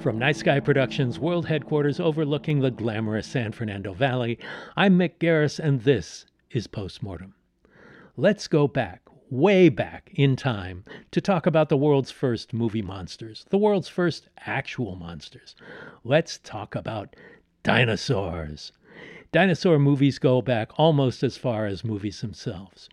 From Nice Guy Productions world headquarters overlooking the glamorous San Fernando Valley, I'm Mick Garris, and this is Postmortem. Let's go back, way back in time, to talk about the world's first movie monsters, the world's first actual monsters. Let's talk about dinosaurs. Dinosaur movies go back almost as far as movies themselves.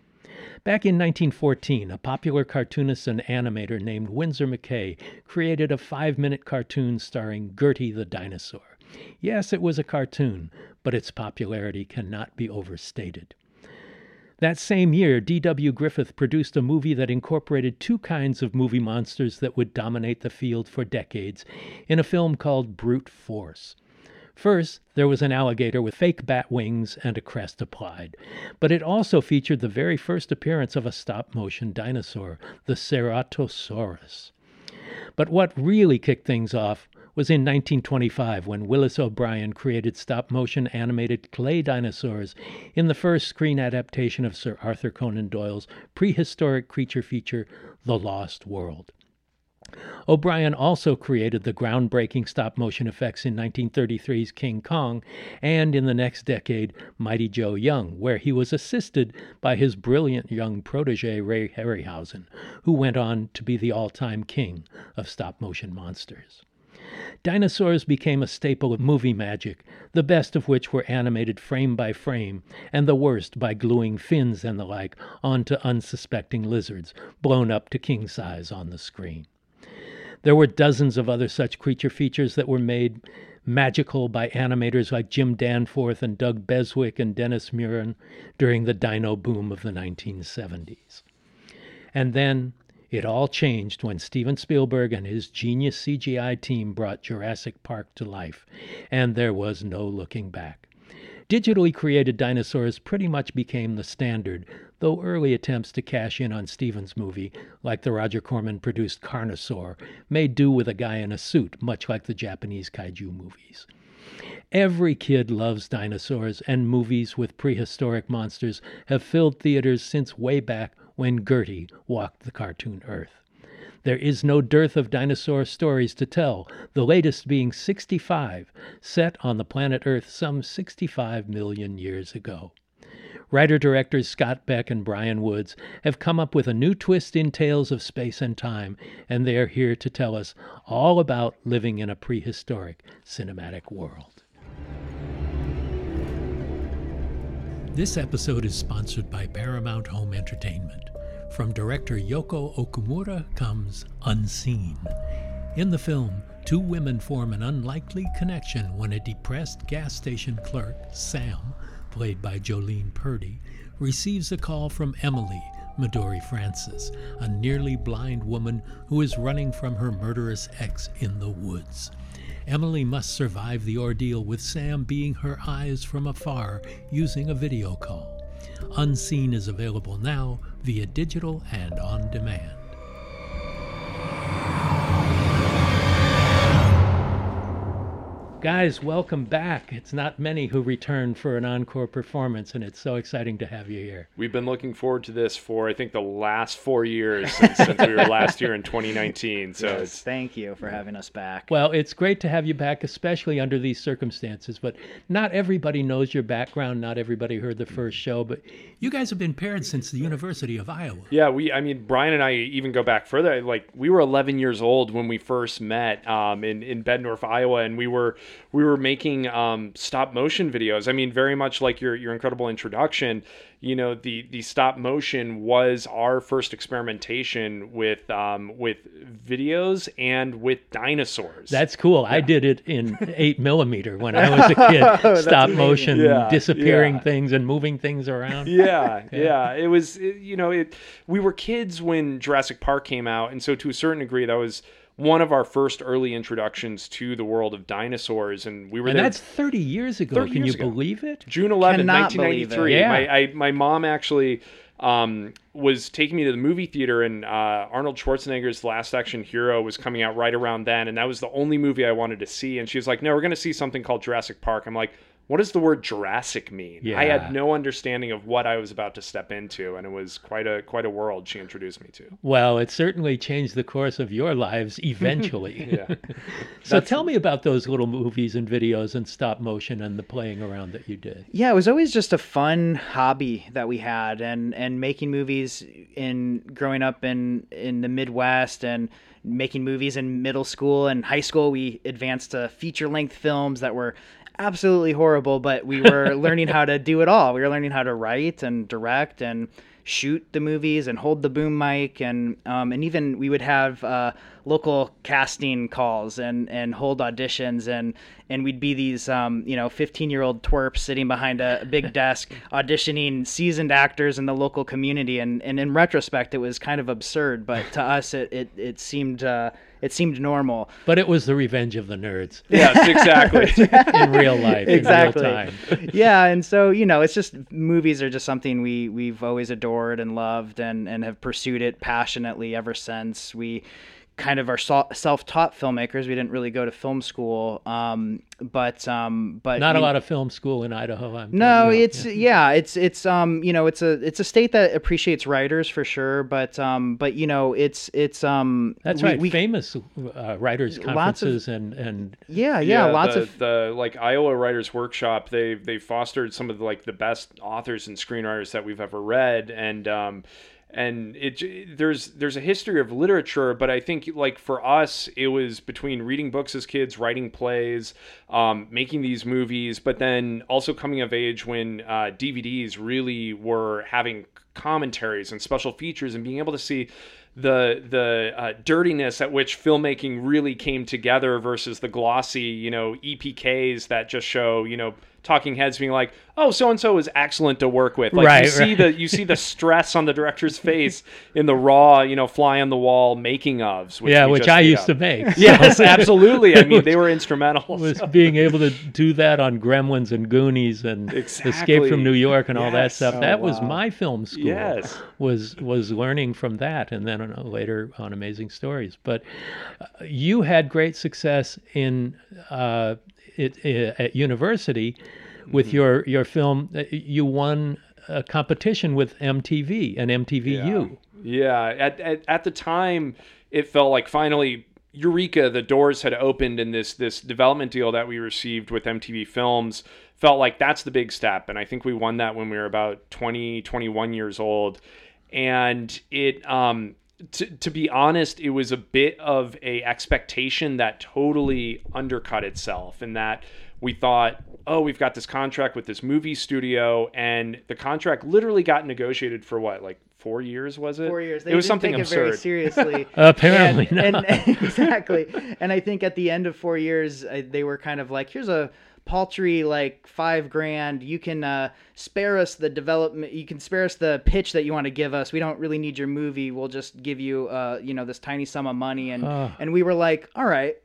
Back in 1914, a popular cartoonist and animator named Winsor McCay created a five minute cartoon starring Gertie the dinosaur. Yes, it was a cartoon, but its popularity cannot be overstated. That same year, D.W. Griffith produced a movie that incorporated two kinds of movie monsters that would dominate the field for decades in a film called Brute Force. First, there was an alligator with fake bat wings and a crest applied, but it also featured the very first appearance of a stop motion dinosaur, the Ceratosaurus. But what really kicked things off was in 1925 when Willis O'Brien created stop motion animated clay dinosaurs in the first screen adaptation of Sir Arthur Conan Doyle's prehistoric creature feature, The Lost World. O'Brien also created the groundbreaking stop motion effects in 1933's King Kong and in the next decade, Mighty Joe Young, where he was assisted by his brilliant young protege Ray Harryhausen, who went on to be the all time king of stop motion monsters. Dinosaurs became a staple of movie magic, the best of which were animated frame by frame, and the worst by gluing fins and the like onto unsuspecting lizards, blown up to king size on the screen. There were dozens of other such creature features that were made magical by animators like Jim Danforth and Doug Beswick and Dennis Muren during the dino boom of the 1970s. And then it all changed when Steven Spielberg and his genius CGI team brought Jurassic Park to life, and there was no looking back. Digitally created dinosaurs pretty much became the standard, though early attempts to cash in on Steven's movie, like the Roger Corman produced Carnosaur, made do with a guy in a suit, much like the Japanese kaiju movies. Every kid loves dinosaurs, and movies with prehistoric monsters have filled theaters since way back when Gertie walked the cartoon earth. There is no dearth of dinosaur stories to tell, the latest being 65, set on the planet Earth some 65 million years ago. Writer directors Scott Beck and Bryan Woods have come up with a new twist in tales of space and time, and they are here to tell us all about living in a prehistoric cinematic world. This episode is sponsored by Paramount Home Entertainment. From director Yoko Okumura comes Unseen. In the film, two women form an unlikely connection when a depressed gas station clerk, Sam, played by Jolene Purdy, receives a call from Emily, Midori Francis, a nearly blind woman who is running from her murderous ex in the woods. Emily must survive the ordeal with Sam being her eyes from afar using a video call. Unseen is available now via digital and on demand. Guys, welcome back. It's not many who return for an encore performance, and it's so exciting to have you here. We've been looking forward to this for I think the last four years since, since we were last year in 2019. So Yes, it's thank you for having us back. Well, it's great to have you back, especially under these circumstances. But not everybody knows your background. Not everybody heard the first show. But you guys have been paired since the University of Iowa. yeah, we I mean Bryan and I even go back further. Like we were 11 years old when we first met um, in in Bettendorf, Iowa, and we were we were making um, stop motion videos. I mean, very much like your your incredible introduction. You know, the the stop motion was our first experimentation with um, with videos and with dinosaurs. That's cool. I did it in eight millimeter when I was a kid. Stop motion, Yeah, disappearing yeah. things and moving things around. yeah, yeah. It was, it- you know, it. We were kids when Jurassic Park came out, and so to a certain degree, that was one of our first early introductions to the world of dinosaurs, and we were And there. that's 30 years ago. 30 Can years you ago. believe it? June 11, Cannot believe it. 1993. Yeah. My, I, my mom actually um, was taking me to the movie theater, and uh, Arnold Schwarzenegger's Last Action Hero was coming out right around then, and that was the only movie I wanted to see. And she was like, "No, we're going to see something called Jurassic Park." I'm like. What does the word Jurassic mean? I had no understanding of what I was about to step into, and it was quite a quite a world she introduced me to. Well, it certainly changed the course of your lives eventually. Yeah. so tell me about those little movies and videos and stop motion and the playing around that you did. Yeah, it was always just a fun hobby that we had, and and making movies in growing up in in the Midwest and making movies in middle school and high school. We advanced to feature length films that were absolutely horrible, but we were learning how to do it all. We were learning how to write and direct and shoot the movies and hold the boom mic and um, and even we would have uh, local casting calls and and hold auditions and and we'd be these um, you know 15 year old twerps sitting behind a, big desk auditioning seasoned actors in the local community and and in retrospect it was kind of absurd but to us it it, it seemed uh, it seemed normal But it was the revenge of the nerds Yes, exactly. in real life, exactly. in real time. yeah, and so you know, it's just movies are just something we we've always adored and loved, and and have pursued it passionately ever since we kind of are so- self-taught filmmakers. We didn't really go to film school, um, but um, but Not a lot of film school in Idaho. I'm no, it's yeah. it's it's um you know it's a it's a state that appreciates writers for sure, but um but you know it's it's um That's we- right. we- Famous uh, writers Lots of- conferences and and yeah yeah, lots the, of the like Iowa Writers Workshop. They they fostered some of the, like the best authors and screenwriters that we've ever read, and um, and it there's there's a history of literature, but I think like for us, it was between reading books as kids, writing plays, um, making these movies, but then also coming of age when uh, DVDs really were having commentaries and special features, and being able to see the the uh, dirtiness at which filmmaking really came together versus the glossy, you know, EPKs that just show, you know, talking heads being like, "Oh, so and so is excellent to work with." Like Right, you see right. the you see the stress on the director's face in the raw, you know, fly on the wall making ofs. Which yeah, which I used up. to make. Yes, absolutely. I mean, they were instrumental. was being able to do that on Gremlins and Goonies and Escape from New York and all that stuff. Oh, that was my film school. Yes. Was was learning from that, and then uh, later on Amazing Stories. But uh, you had great success in uh, it, uh, at university with Mm-hmm. your your film. Uh, You won a competition with MTV and MTVU. Yeah, at, at at the time, it felt like finally Eureka, the doors had opened, and this this development deal that we received with MTV Films felt like that's the big step. And I think we won that when we were about 20, 21 years old, and it. Um, to, to be honest, it was a bit of a expectation that totally undercut itself, and that we thought, oh, we've got this contract with this movie studio, and the contract literally got negotiated for what, like four years, was it? four years. They it was didn't something take absurd. it very seriously. Apparently and, not. and- exactly. And I think at the end of four years, they were kind of like, "Here's a paltry like five grand. You can uh, spare us the development. You can spare us the pitch that you want to give us. We don't really need your movie. We'll just give you, uh, you know, this tiny sum of money. And and we were like, all right,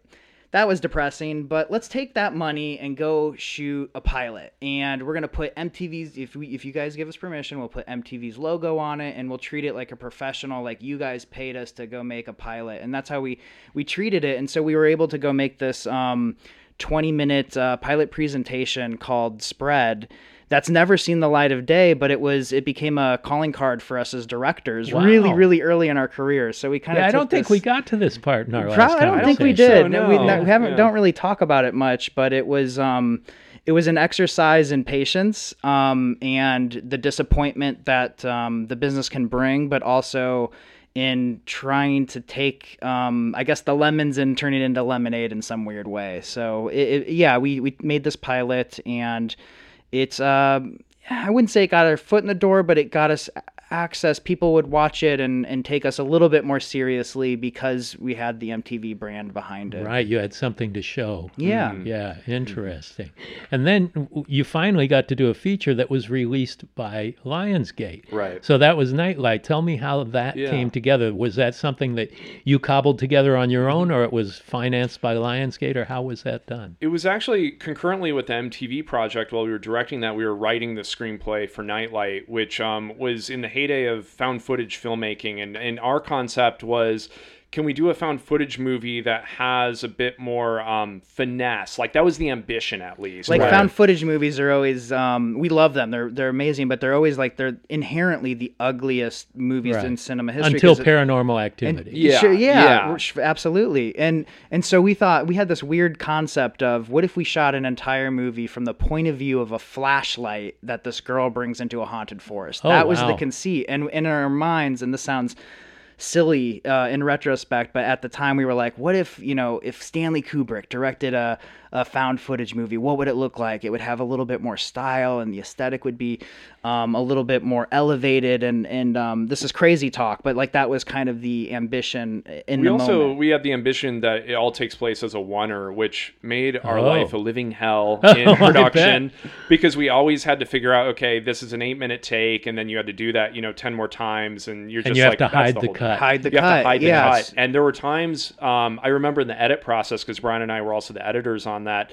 that was depressing. But let's take that money and go shoot a pilot. And we're gonna put MTV's if we if you guys give us permission, we'll put MTV's logo on it and we'll treat it like a professional. Like you guys paid us to go make a pilot, and that's how we we treated it. And so we were able to go make this. Um, 20 minute uh, pilot presentation called Spread that's never seen the light of day, but it was it became a calling card for us as directors Wow. really, really early in our careers. So we kind of Yeah, I don't think we got to this part in our last Probably, I don't think we did. So, No, we, no, no, we haven't yeah. don't really talk about it much, but it was um, it was an exercise in patience um, and the disappointment that um, the business can bring, but also in trying to take um, I guess the lemons and turn it into lemonade in some weird way. So it, it, yeah, we we made this pilot and it's um I wouldn't say it got our foot in the door, but it got us access. People would watch it and, and take us a little bit more seriously because we had the MTV brand behind it. Right, you had something to show. Yeah. Yeah, interesting. And then you finally got to do a feature that was released by Lionsgate. Right. So that was Nightlight. Tell me how that Yeah. came together. Was that something that you cobbled together on your own, or it was financed by Lionsgate, or how was that done? It was actually concurrently with the MTV project while we were directing that, we were writing the screenplay for Nightlight, which um, was in the heyday of found footage filmmaking. And, and our concept was can we do a found footage movie that has a bit more um, finesse? Like, that was the ambition, at least. Like right? found footage movies are always um, we love them. They're they're amazing, but they're always like they're inherently the ugliest movies Right. in cinema history. Until 'cause it- paranormal activity. Yeah, Sure, yeah, yeah. absolutely. And and so we thought we had this weird concept of what if we shot an entire movie from the point of view of a flashlight that this girl brings into a haunted forest. Oh, that was wow. the conceit. And in our minds, and this sounds silly uh, in retrospect, but at the time we were like, what if you know if Stanley Kubrick directed a, a found footage movie, what would it look like? It would have a little bit more style, and the aesthetic would be um, a little bit more elevated. And and um, this is crazy talk, but like that was kind of the ambition in we the also moment. we had the ambition that it all takes place as a oneer, which made our Oh. life a living hell in production because we always had to figure out, okay, this is an eight minute take, and then you had to do that, you know, ten more times, and you're just And you have like, to hide the whole cut." Hide the you cut. have to hide the cut. And there were times um, I remember in the edit process because Bryan and I were also the editors on that.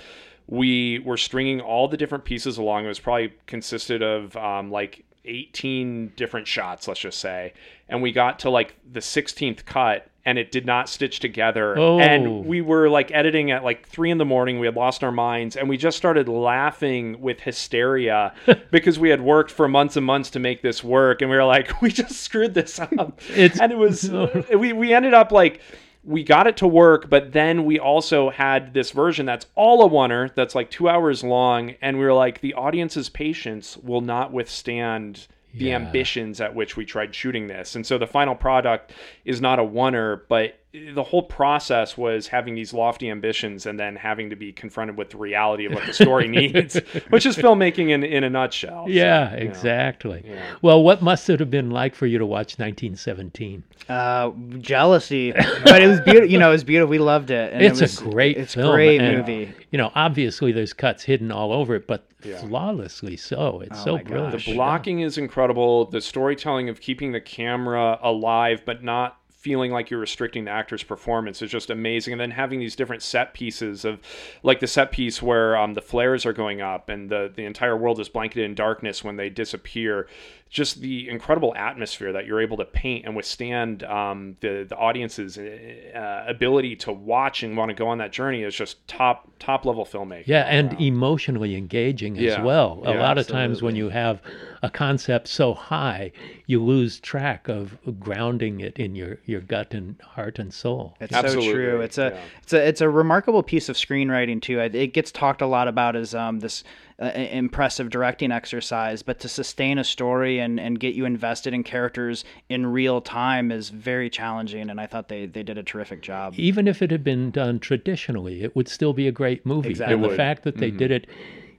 We were stringing all the different pieces along. It was probably consisted of um, like 18 different shots, let's just say. And we got to like the 16th cut and it did not stitch together. Oh. And we were like editing at like three in the morning. We had lost our minds and we just started laughing with hysteria because we had worked for months and months to make this work. And we were like, we just screwed this up. It's- and it was, we, we ended up like, we got it to work, but then we also had this version that's all a oneer that's like two hours long, and we were like, the audience's patience will not withstand the Yeah. ambitions at which we tried shooting this, and so the final product is not a oneer, but the whole process was having these lofty ambitions and then having to be confronted with the reality of what the story needs, which is filmmaking in, in a nutshell. So, Yeah, you know. exactly. Well, what must it have been like for you to watch 1917? Uh, jealousy, but it was beautiful. You know, it was beautiful. We loved it. And it's it was, a great it's film. great and, movie. You know, obviously there's cuts hidden all over it, but flawlessly so. It's so Oh my brilliant. gosh. The blocking is incredible. The storytelling of keeping the camera alive, but not feeling like you're restricting the actor's performance is just amazing. And then having these different set pieces of, like the set piece where um, the flares are going up and the the entire world is blanketed in darkness when they disappear. Just the incredible atmosphere that you're able to paint and withstand um, the the audience's uh, ability to watch and want to go on that journey is just top top level filmmaking. Yeah, and emotionally engaging as Yeah. well. A Yeah, lot of times when you have a concept so high, you lose track of grounding it in your, your gut and heart and soul. It's Absolutely, so true. It's a yeah. it's a it's a remarkable piece of screenwriting too. It it gets talked a lot about as um, this uh, impressive directing exercise, but to sustain a story and, and get you invested in characters in real time is very challenging. And I thought they, they did a terrific job. Even if it had been done traditionally, it would still be a great movie. Exactly. And the fact that they did it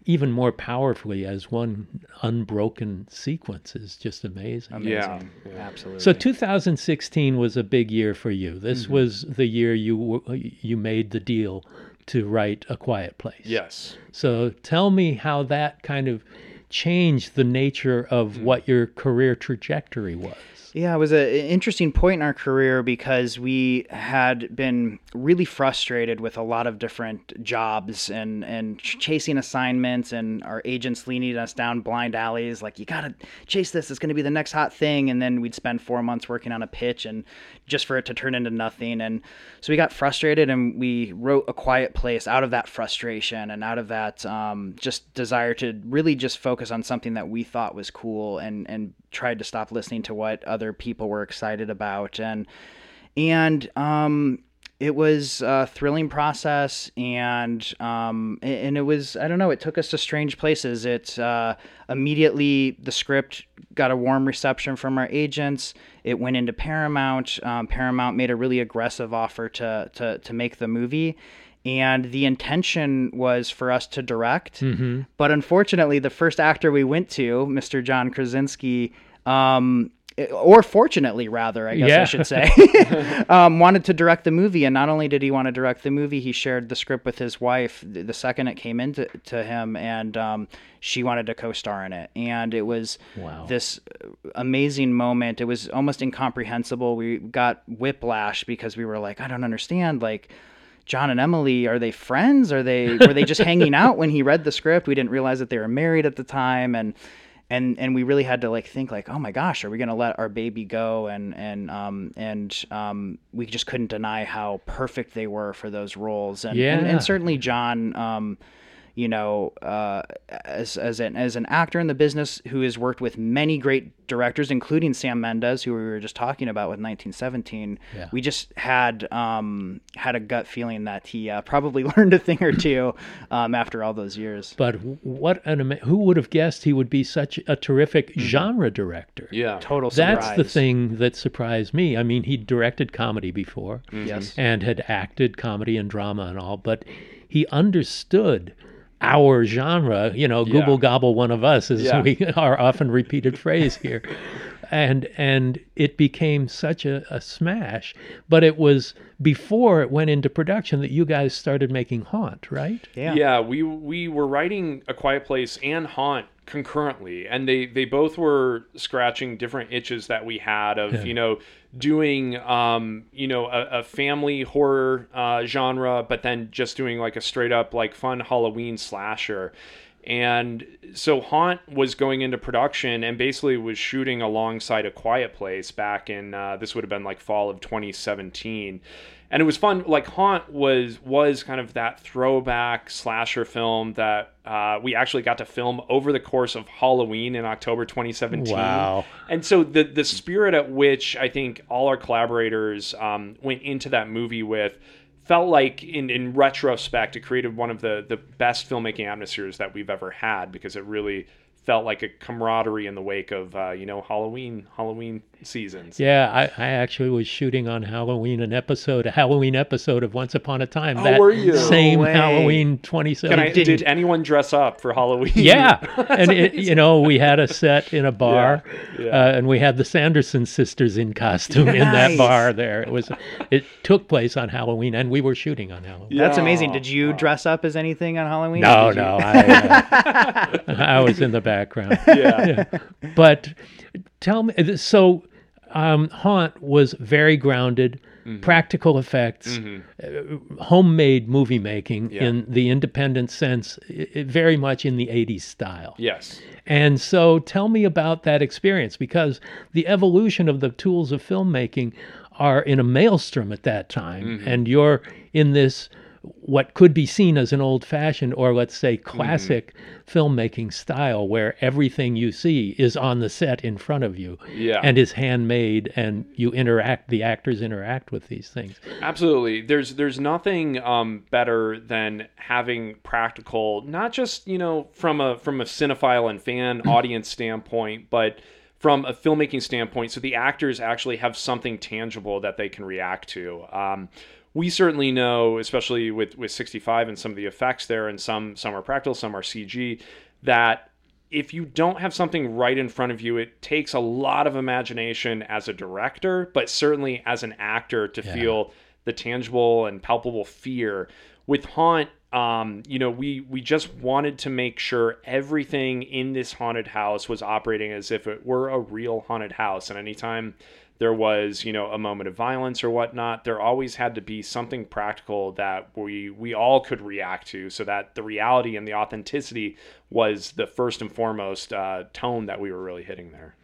even more powerfully as one unbroken sequence is just amazing. Yeah. Absolutely. So 2016 was a big year for you. This Mm-hmm. was the year you you made the deal to write A Quiet Place. Yes. So tell me how that kind of changed the nature of Hmm. what your career trajectory was. Yeah, it was an interesting point in our career because we had been really frustrated with a lot of different jobs and and ch- chasing assignments, and our agents leading us down blind alleys, like you gotta chase this. It's going to be the next hot thing, and then we'd spend four months working on a pitch, and just for it to turn into nothing. And so we got frustrated, and we wrote a quiet place out of that frustration and out of that um, just desire to really just focus on something that we thought was cool, and and tried to stop listening to what other people were excited about. And and um it was a thrilling process and um and it was i don't know it took us to strange places. It uh immediately the script got a warm reception from our agents. It went into paramount. Um, paramount made a really aggressive offer to to to make the movie and the intention was for us to direct. But unfortunately the first actor we went to mr john krasinski um, or fortunately rather i guess Yeah. i should say um, wanted to direct the movie. And not only did he want to direct the movie he shared the script with his wife the second it came into to him and um, she wanted to co-star in it. And it was Wow. this amazing moment. It was almost incomprehensible. We got whiplash because we were like i don't understand like John and Emily, are they friends? Are they were they just hanging out when he read the script? We didn't realize that they were married at the time and and and we really had to like think like, oh my gosh, are we gonna let our baby go? And and um and um we just couldn't deny how perfect they were for those roles. And and, Yeah. and certainly John um you know, uh, as as an as an actor in the business who has worked with many great directors, including Sam Mendes, who we were just talking about with 1917, Yeah. we just had um, had a gut feeling that he uh, probably learned a thing or two um, after all those years. But what an ama- who would have guessed he would be such a terrific Mm-hmm. genre director? Yeah. Total surprise. That's the thing that surprised me. I mean, he directed comedy before Yes. and had acted comedy and drama and all, but he understood our genre, you know, Yeah. Google gobble one of us is Yeah. we our often repeated phrase here. And and it became such a, a smash. But it was before it went into production that you guys started making Haunt, right? Yeah. Yeah, we we were writing A Quiet Place and Haunt concurrently, and they they both were scratching different itches that we had of you know doing um you know a, a family horror uh, genre, but then just doing like a straight up like fun Halloween slasher. And so Haunt was going into production and basically was shooting alongside A Quiet Place back in uh, this would have been like fall of 2017 and it was fun like haunt was was kind of that throwback slasher film that uh, we actually got to film over the course of halloween in october 2017 Wow. and so the the spirit at which i think all our collaborators um, went into that movie with felt like in, in retrospect it created one of the the best filmmaking atmospheres that we've ever had because it really felt like a camaraderie in the wake of uh, you know halloween halloween seasons Yeah, I, I actually was shooting on Halloween an episode, a Halloween episode of Once Upon a Time. Oh, that were you? same No way. Halloween Can I, 2017. did anyone dress up for Halloween? yeah, and it, you know we had a set in a bar, Yeah, yeah. Uh, and we had the Sanderson sisters in costume in that bar. There, it was. It took place on Halloween, and we were shooting on Halloween. That's amazing. Did you dress up as anything on Halloween? No, no, I, uh, I was in the background. Yeah. But tell me, so um, Haunt was very grounded, Mm-hmm. practical effects, uh, homemade movie making Yeah. in the independent sense, i- i- very much in the 80s style. Yes. And so tell me about that experience because the evolution of the tools of filmmaking are in a maelstrom at that time. And you're in this, what could be seen as an old fashioned or let's say classic filmmaking style where everything you see is on the set in front of you Yeah. and is handmade and you interact, the actors interact with these things. Absolutely. There's there's nothing um, better than having practical, not just you know from a from a cinephile and fan audience standpoint, but from a filmmaking standpoint, so the actors actually have something tangible that they can react to. Um, we certainly know, especially with with 65 and some of the effects there, and some some are practical, some are CG, that if you don't have something right in front of you, it takes a lot of imagination as a director, but certainly as an actor to feel the tangible and palpable fear with Haunt, um, you know, we we just wanted to make sure everything in this haunted house was operating as if it were a real haunted house. And anytime there was, you know, a moment of violence or whatnot, there always had to be something practical that we we all could react to, so that the reality and the authenticity was the first and foremost uh, tone that we were really hitting there.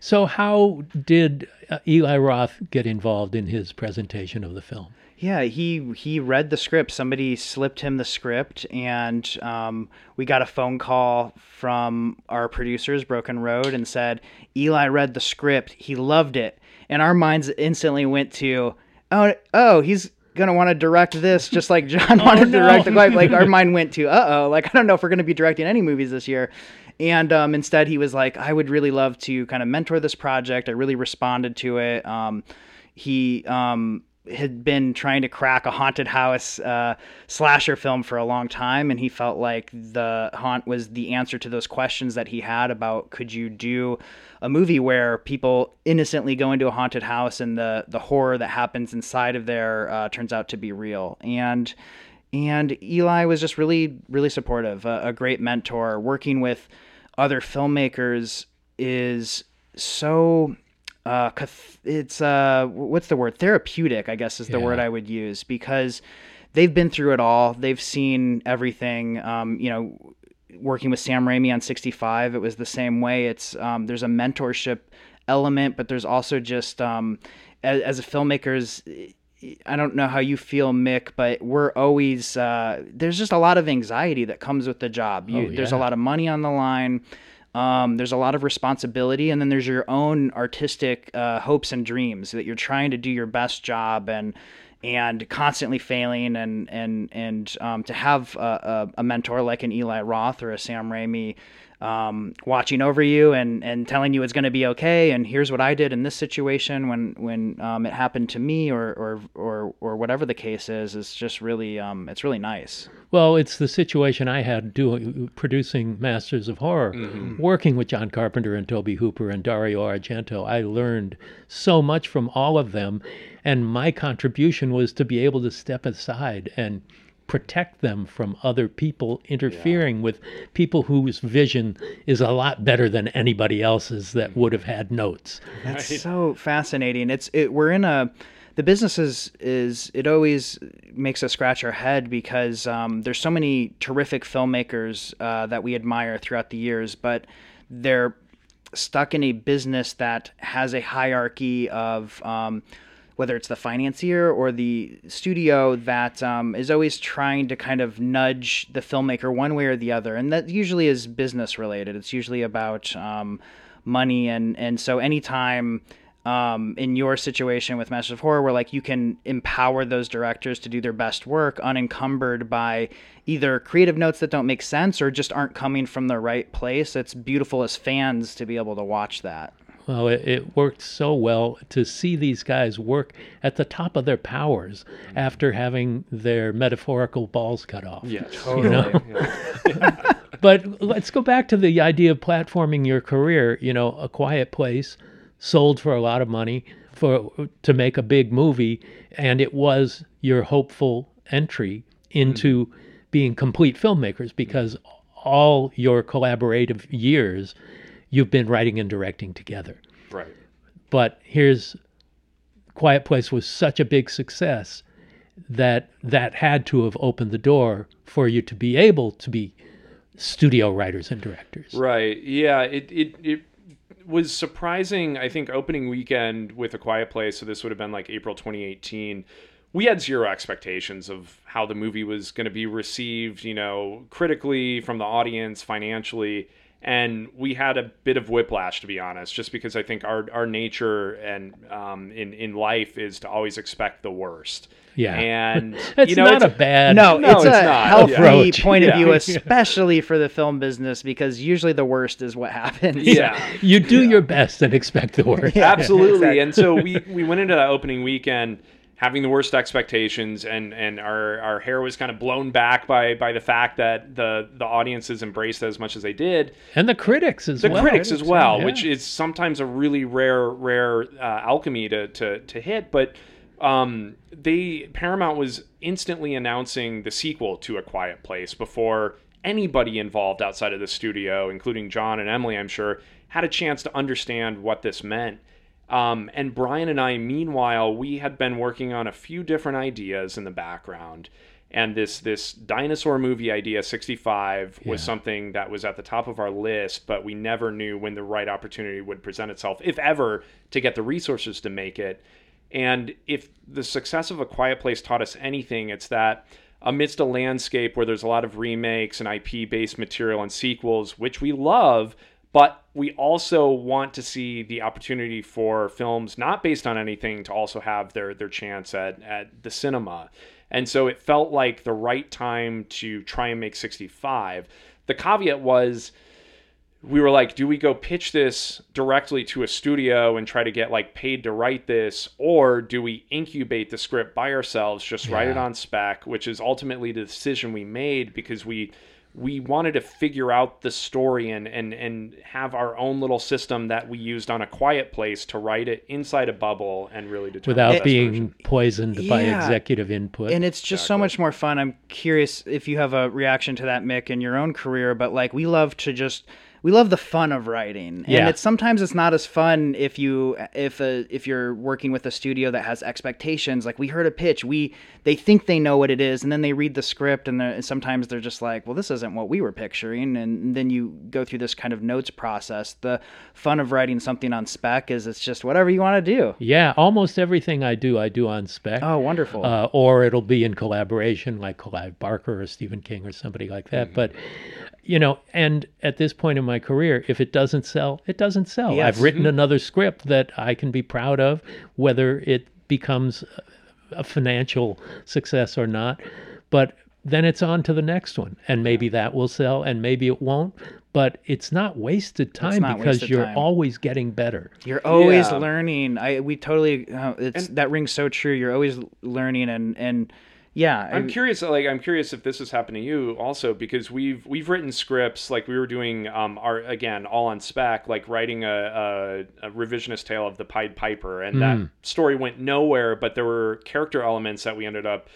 So, how did uh, Eli Roth get involved in his presentation of the film? Yeah, he he read the script. Somebody slipped him the script, and um, we got a phone call from our producers, Broken Road, and said Eli read the script. He loved it, and our minds instantly went to, oh, oh, he's gonna want to direct this just like John wanted to direct the Quiet. Like our mind went to, uh oh, like I don't know if we're gonna be directing any movies this year. And um, instead, he was like, I would really love to kind of mentor this project. I really responded to it. Um, he um, had been trying to crack a haunted house uh, slasher film for a long time, and he felt like the haunt was the answer to those questions that he had about could you do a movie where people innocently go into a haunted house and the the horror that happens inside of there uh, turns out to be real and and Eli was just really really supportive, a, a great mentor. Working with other filmmakers is so uh, it's uh, what's the word? Therapeutic, I guess, is the Yeah. word I would use because they've been through it all. They've seen everything. Um, you know, working with Sam Raimi on 65, it was the same way. It's um, there's a mentorship element, but there's also just um, as, as a filmmakers. I don't know how you feel, Mick, but we're always uh, there's just a lot of anxiety that comes with the job. You, Oh, There's a lot of money on the line. Um, there's a lot of responsibility, and then there's your own artistic uh, hopes and dreams that you're trying to do your best job and and constantly failing and and and um, to have a, a, a mentor like an Eli Roth or a Sam Raimi um, watching over you and and telling you it's going to be okay and here's what I did in this situation when when um, it happened to me or or or or whatever the case is is just really um, it's really nice. Well, it's the situation I had doing producing Masters of Horror, working with John Carpenter and Tobe Hooper and Dario Argento. I learned so much from all of them, and my contribution was to be able to step aside and protect them from other people interfering with people whose vision is a lot better than anybody else's that would have had notes. That's so fascinating. It's it. We're in a the business is is it always makes us scratch our head because um, there's so many terrific filmmakers uh, that we admire throughout the years, but they're stuck in a business that has a hierarchy of um, whether it's the financier or the studio that um, is always trying to kind of nudge the filmmaker one way or the other, and that usually is business related. It's usually about um, money, and and so anytime um, in your situation with Masters of Horror, where like you can empower those directors to do their best work unencumbered by either creative notes that don't make sense or just aren't coming from the right place. It's beautiful as fans to be able to watch that. Well, it, it worked so well to see these guys work at the top of their powers mm-hmm. after having their metaphorical balls cut off. Yes. know? But let's go back to the idea of platforming your career. You know, A Quiet Place sold for a lot of money for to make a big movie, and it was your hopeful entry into mm-hmm. being complete filmmakers because all your collaborative years you've been writing and directing together. Right. But here's Quiet Place was such a big success that that had to have opened the door for you to be able to be studio writers and directors. Right. Yeah. It it it was surprising. I think opening weekend with a Quiet Place. So this would have been like April 2018. We had zero expectations of how the movie was going to be received. You know, critically from the audience, financially. And we had a bit of whiplash, to be honest, just because I think our, our nature and um, in in life is to always expect the worst. Yeah. and It's you know, not it's a bad No, No, it's, it's a not. healthy Approach. point of Yeah. view, especially for the film business, because usually the worst is what happens. yeah. You do your best and expect the worst. absolutely and so we we went into that opening weekend having the worst expectations and and our our hair was kind of blown back by by the fact that the the audiences embraced it as much as they did And the critics as the well. critics as well Yeah. which is sometimes a really rare rare uh, alchemy to to to hit but um, they Paramount was instantly announcing the sequel to A Quiet Place before anybody involved outside of the studio, including John and Emily, I'm sure, had a chance to understand what this meant. Um, and Bryan and I, meanwhile, we had been working on a few different ideas in the background. And this this dinosaur movie idea 65 was Yeah. something that was at the top of our list, but we never knew when the right opportunity would present itself, if ever, to get the resources to make it. And if the success of A Quiet Place taught us anything, it's that amidst a landscape where there's a lot of remakes and IP based material and sequels, which we love, but we also want to see the opportunity for films not based on anything to also have their, their chance at, at the cinema. And so it felt like the right time to try and make 65. The caveat was we were like, do we go pitch this directly to a studio and try to get like paid to write this, or do we incubate the script by ourselves, just write it on spec, which is ultimately the decision we made because we we wanted to figure out the story and and and have our own little system that we used on a quiet place to write it inside a bubble and really determine the without best being version. poisoned by executive input. and it's just so much more fun. I'm curious if you have a reaction to that, Mick, in your own career. But like, we love to just we love the fun of writing, and Yeah. it's sometimes it's not as fun if you if a if you're working with a studio that has expectations. Like we heard a pitch, we they think they know what it is, and then they read the script, and they're- sometimes they're just like, well, this isn't what we were picturing, and then you go through this kind of notes process. The fun of writing something on spec is it's just whatever you want to do. yeah, almost everything I do, I do on spec. Oh, wonderful. uh, or it'll be in collaboration like Clive Barker or Stephen King or somebody like Mm-hmm. that. But you know, and at this point in my career, if it doesn't sell, it doesn't sell. Yes. I've written another script that I can be proud of, whether it becomes a financial success or not. But then it's on to the next one, and maybe that will sell, and maybe it won't. But it's not wasted time not because wasted you're time. always getting better. You're always Yeah. learning. I we totally uh, it's that rings so true. You're always learning and and yeah. I'm curious, like I'm curious if this has happened to you also because we've we've written scripts like we were doing um our again all on spec like writing a, a, a revisionist tale of the Pied Piper and that story went nowhere but there were character elements that we ended up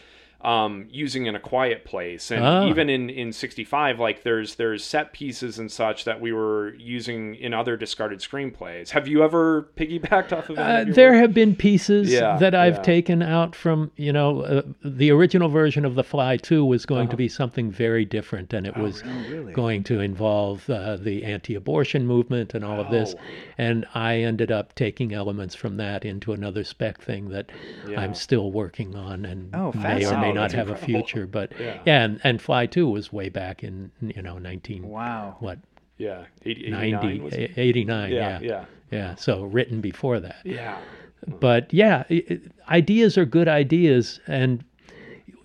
um, using in a quiet place and Ah. even in in 65 like there's there's set pieces and such that we were using in other discarded screenplays. Have you ever piggybacked off of any Uh, there work? have been pieces Yeah, that I've yeah. taken out from, you know, uh, the original version of The Fly 2 was going Uh-huh. to be something very different, and Oh, it was going to involve uh, the anti abortion movement and all of this. Oh. And I ended up taking elements from that into another spec thing that Yeah. I'm still working on and Oh, may or may. Not have a future. But Yeah. yeah, and, and Fly 2 was way back in, you know, 19, wow. what, yeah 80, 90, 89 was eh, 89. yeah yeah. yeah Yeah, so written before that yeah but yeah ideas are good ideas and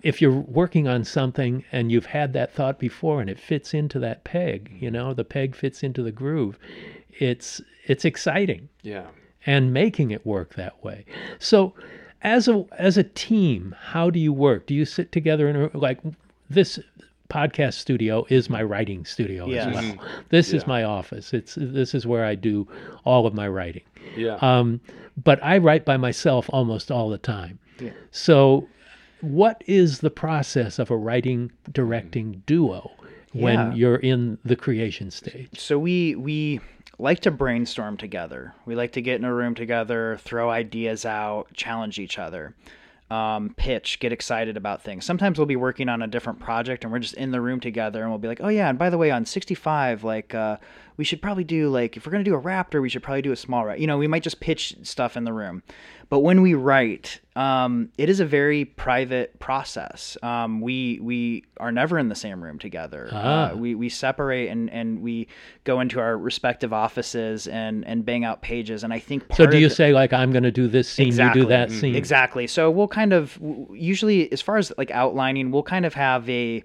if you're working on something and you've had that thought before and it fits into that peg you mm-hmm. know the peg fits into the groove it's it's exciting yeah and making it work that way so as a as a team how do you work? Do you sit together in a like this podcast studio is my writing studio Yes. as well. This is my office. It's this is where i do all of my writing. Yeah. Um, but I write by myself almost all the time. Yeah. So, what is the process of a writing directing duo when Yeah. you're in the creation stage? So we we like to brainstorm together. We like to get in a room together, throw ideas out, challenge each other. Um, pitch, get excited about things. Sometimes we'll be working on a different project and we're just in the room together and we'll be like, oh yeah, and by the way, on 65, like uh, we should probably do like if we're gonna do a raptor, we should probably do a small raptor. You know, we might just pitch stuff in the room. But when we write, um, it is a very private process. Um, we we are never in the same room together. Ah. Uh, we we separate and and we go into our respective offices and and bang out pages. And I think part So, do you the- say like I'm going to do this scene, Exactly. you do that scene? Exactly. So we'll kind of usually, as far as like outlining, we'll kind of have a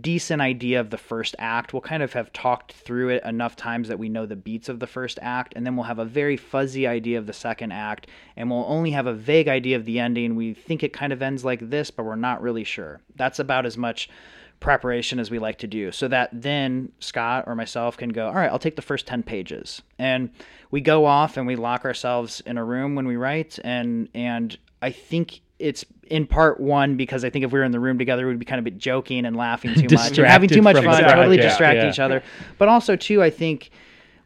decent idea of the first act. We'll kind of have talked through it enough times that we know the beats of the first act, and then we'll have a very fuzzy idea of the second act, and we'll only have a vague idea of the ending. We think it kind of ends like this, but we're not really sure. That's about as much preparation as we like to do so that then Scott or myself can go all right I'll take the first 10 pages and we go off and we lock ourselves in a room when we write and and I think it's in part one because I think if we were in the room together, we'd be kind of bit joking and laughing too much, and having too much fun, totally distract yeah. each other. But also too, I think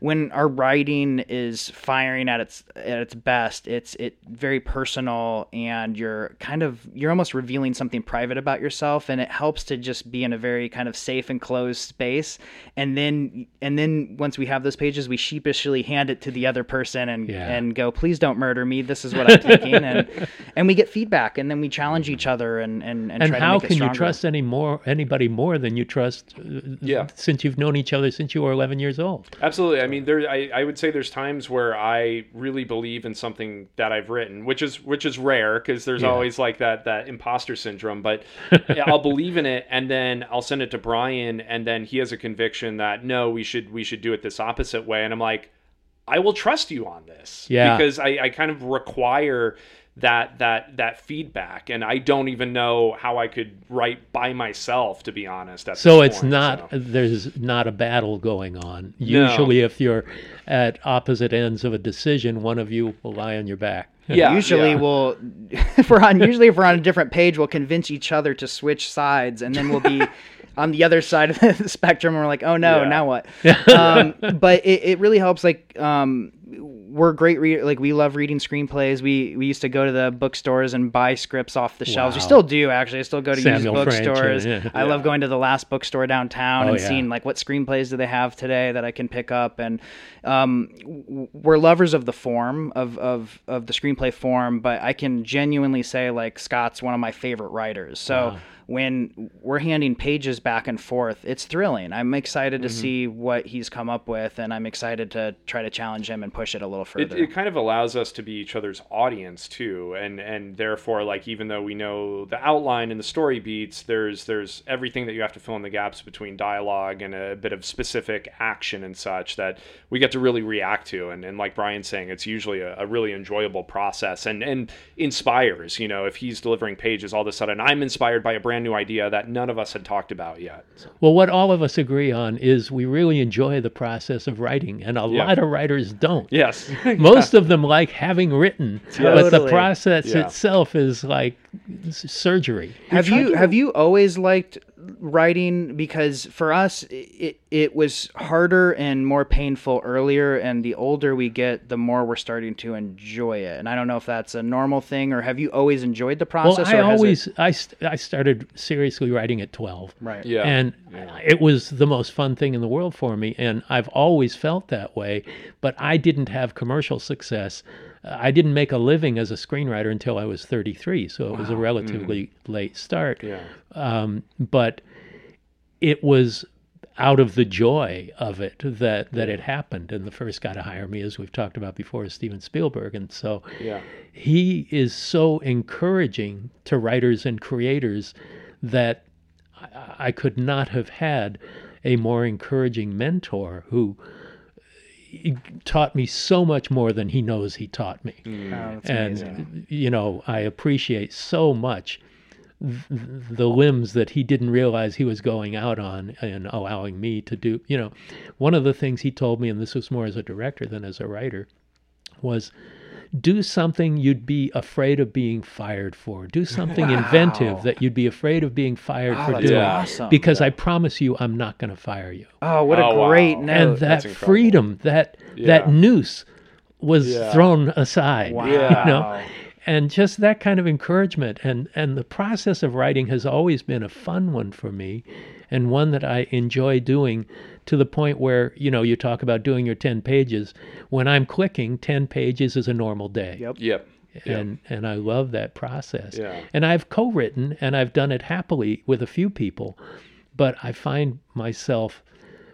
when our writing is firing at its at its best, it's it very personal and you're kind of you're almost revealing something private about yourself and it helps to just be in a very kind of safe and closed space. And then and then once we have those pages, we sheepishly hand it to the other person and yeah. and go, please don't murder me. This is what I'm thinking and and we get feedback and then we challenge each other and and and, and how can you trust any more anybody more than you trust uh, yeah. since you've known each other since you were 11 years old. Absolutely. I mean, there, I, I would say there's times where I really believe in something that I've written, which is which is rare because there's yeah. always like that that imposter syndrome. But I'll believe in it, and then I'll send it to Bryan, and then he has a conviction that no, we should we should do it this opposite way, and I'm like, I will trust you on this, yeah, because I, I kind of require that that that feedback and i don't even know how i could write by myself to be honest so it's point, not so. there's not a battle going on usually no. if you're at opposite ends of a decision one of you will lie on your back yeah usually yeah. we'll if we're on usually if we're on a different page we'll convince each other to switch sides and then we'll be on the other side of the spectrum and we're like oh no yeah. now what um, but it, it really helps like um, we're great like we love reading screenplays. We we used to go to the bookstores and buy scripts off the shelves. Wow. We still do actually. I still go to Samuel used bookstores. yeah. I yeah. love going to the last bookstore downtown oh, and yeah. seeing like what screenplays do they have today that I can pick up. And um, we're lovers of the form of, of of the screenplay form, but I can genuinely say like Scott's one of my favorite writers. So. Wow when we're handing pages back and forth, it's thrilling. I'm excited to mm-hmm. see what he's come up with, and I'm excited to try to challenge him and push it a little further. It, it, kind of allows us to be each other's audience too, and and therefore, like even though we know the outline and the story beats, there's there's everything that you have to fill in the gaps between dialogue and a bit of specific action and such that we get to really react to, and and like Bryan's saying, it's usually a, a really enjoyable process and and inspires. You know, if he's delivering pages, all of a sudden I'm inspired by a brand brand new idea that none of us had talked about yet. Well, what all of us agree on is we really enjoy the process of writing, and a yeah. lot of writers don't. Yes. Most of them like having written, totally. but the process yeah. itself is like surgery. Have you have you always liked writing because for us it it was harder and more painful earlier and the older we get the more we're starting to enjoy it. And i don't know if that's a normal thing or have you always enjoyed the process well, i always it... I, I started seriously writing at 12 right. Yeah. And yeah. it was the most fun thing in the world for me and i've always felt that way but i didn't have commercial success I didn't make a living as a screenwriter until I was 33, so it wow. was a relatively mm. late start. Yeah. Um, but it was out of the joy of it that that it happened. And the first guy to hire me, as we've talked about before, is Steven Spielberg. And so yeah. he is so encouraging to writers and creators that I, I could not have had a more encouraging mentor who taught me so much more than he knows he taught me. Mm. Oh, and amazing. you know, I appreciate so much th- the limbs that he didn't realize he was going out on and allowing me to do. You know, one of the things he told me, and this was more as a director than as a writer, was do something you'd be afraid of being fired for. Do something wow. inventive that you'd be afraid of being fired oh, for doing. Awesome. Because yeah. I promise you, I'm not going to fire you. Oh, what oh, a great wow. note! And that freedom, that yeah. that noose, was yeah. thrown aside. Wow. You know? And just that kind of encouragement and and the process of writing has always been a fun one for me, and one that I enjoy doing to the point where you know you talk about doing your 10 pages when i'm clicking 10 pages is a normal day yep yep and yep. and I love that process. Yeah. And I've co-written and I've done it happily with a few people, but I find myself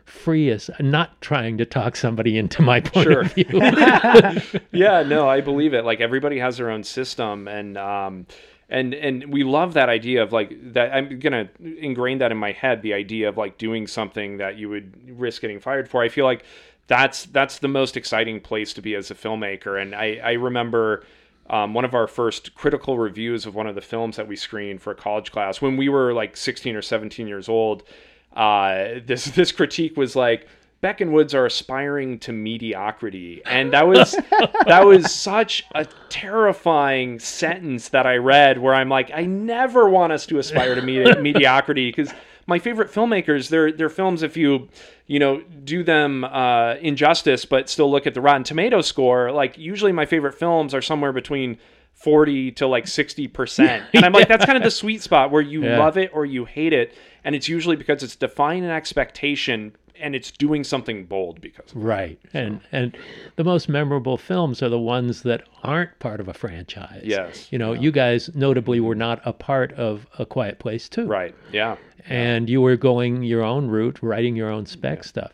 freest not trying to talk somebody into my point sure. of view. yeah, no, I believe it. Like everybody has their own system and um and and we love that idea of like that i'm gonna ingrain that in my head the idea of like doing something that you would risk getting fired for i feel like that's that's the most exciting place to be as a filmmaker and i i remember um, one of our first critical reviews of one of the films that we screened for a college class when we were like 16 or 17 years old. Uh, this this critique was like Beck and Woods are aspiring to mediocrity, and that was that was such a terrifying sentence that I read. Where I'm like, I never want us to aspire to medi- mediocrity because my favorite filmmakers, their their films, if you you know do them uh, injustice, but still look at the Rotten Tomato score, like usually my favorite films are somewhere between 40 to like 60%. And I'm like, that's kind of the sweet spot where you Yeah. love it or you hate it. And it's usually because it's defying an expectation and it's doing something bold because of it. Right. And and the most memorable films are the ones that aren't part of a franchise. Yes. You know, you guys notably were not a part of A Quiet Place too. Right. Yeah. And you were going your own route, writing your own spec stuff.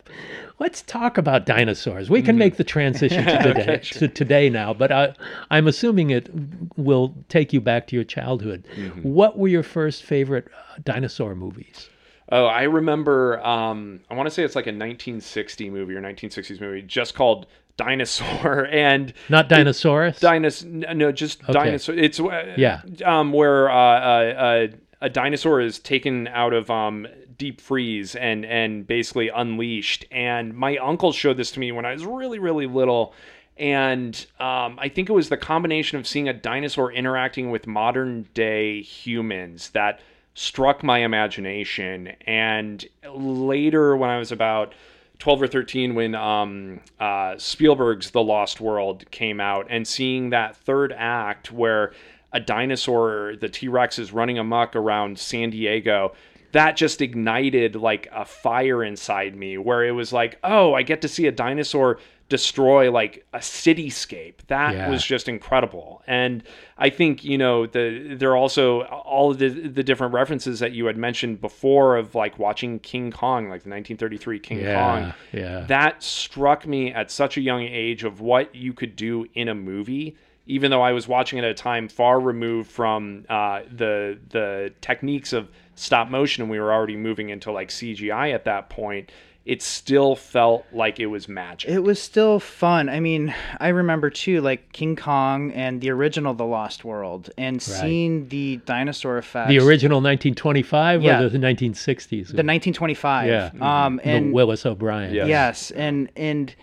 Let's talk about dinosaurs. We can make the transition to today, to today now, but I, I'm assuming it will take you back to your childhood. What were your first favorite uh, dinosaur movies? Oh, I remember. Um, I want to say it's like a 1960 movie or 1960s movie, just called Dinosaur, and Not Dinosaurus? Dinos. No, just dinosaur. It's uh, Yeah. um, where uh, uh, uh, a dinosaur is taken out of um, deep freeze and and basically unleashed. And my uncle showed this to me when I was really really little. And um, I think it was the combination of seeing a dinosaur interacting with modern day humans that struck my imagination. And later, when I was about 12 or 13 when um, uh, Spielberg's The Lost World came out and seeing that third act where a dinosaur, the T Rex, is running amok around San Diego. That just ignited like a fire inside me where it was like, oh, I get to see a dinosaur destroy like a cityscape. That Yeah. was just incredible. And I think, you know, the there are also all of the the different references that you had mentioned before of like watching King Kong, like the 1933 King Yeah, Kong yeah. that struck me at such a young age of what you could do in a movie even though i was watching it at a time far removed from uh, the the techniques of stop motion and we were already moving into like cgi at that point it still felt like it was magic It was still fun. I mean, I remember too, like King Kong and the original The Lost World, and seeing the dinosaur effects. The original 1925 Yeah. or the 1960s? the 1925. Yeah. Um, The and Willis O'Brien. Yeah. yes, and and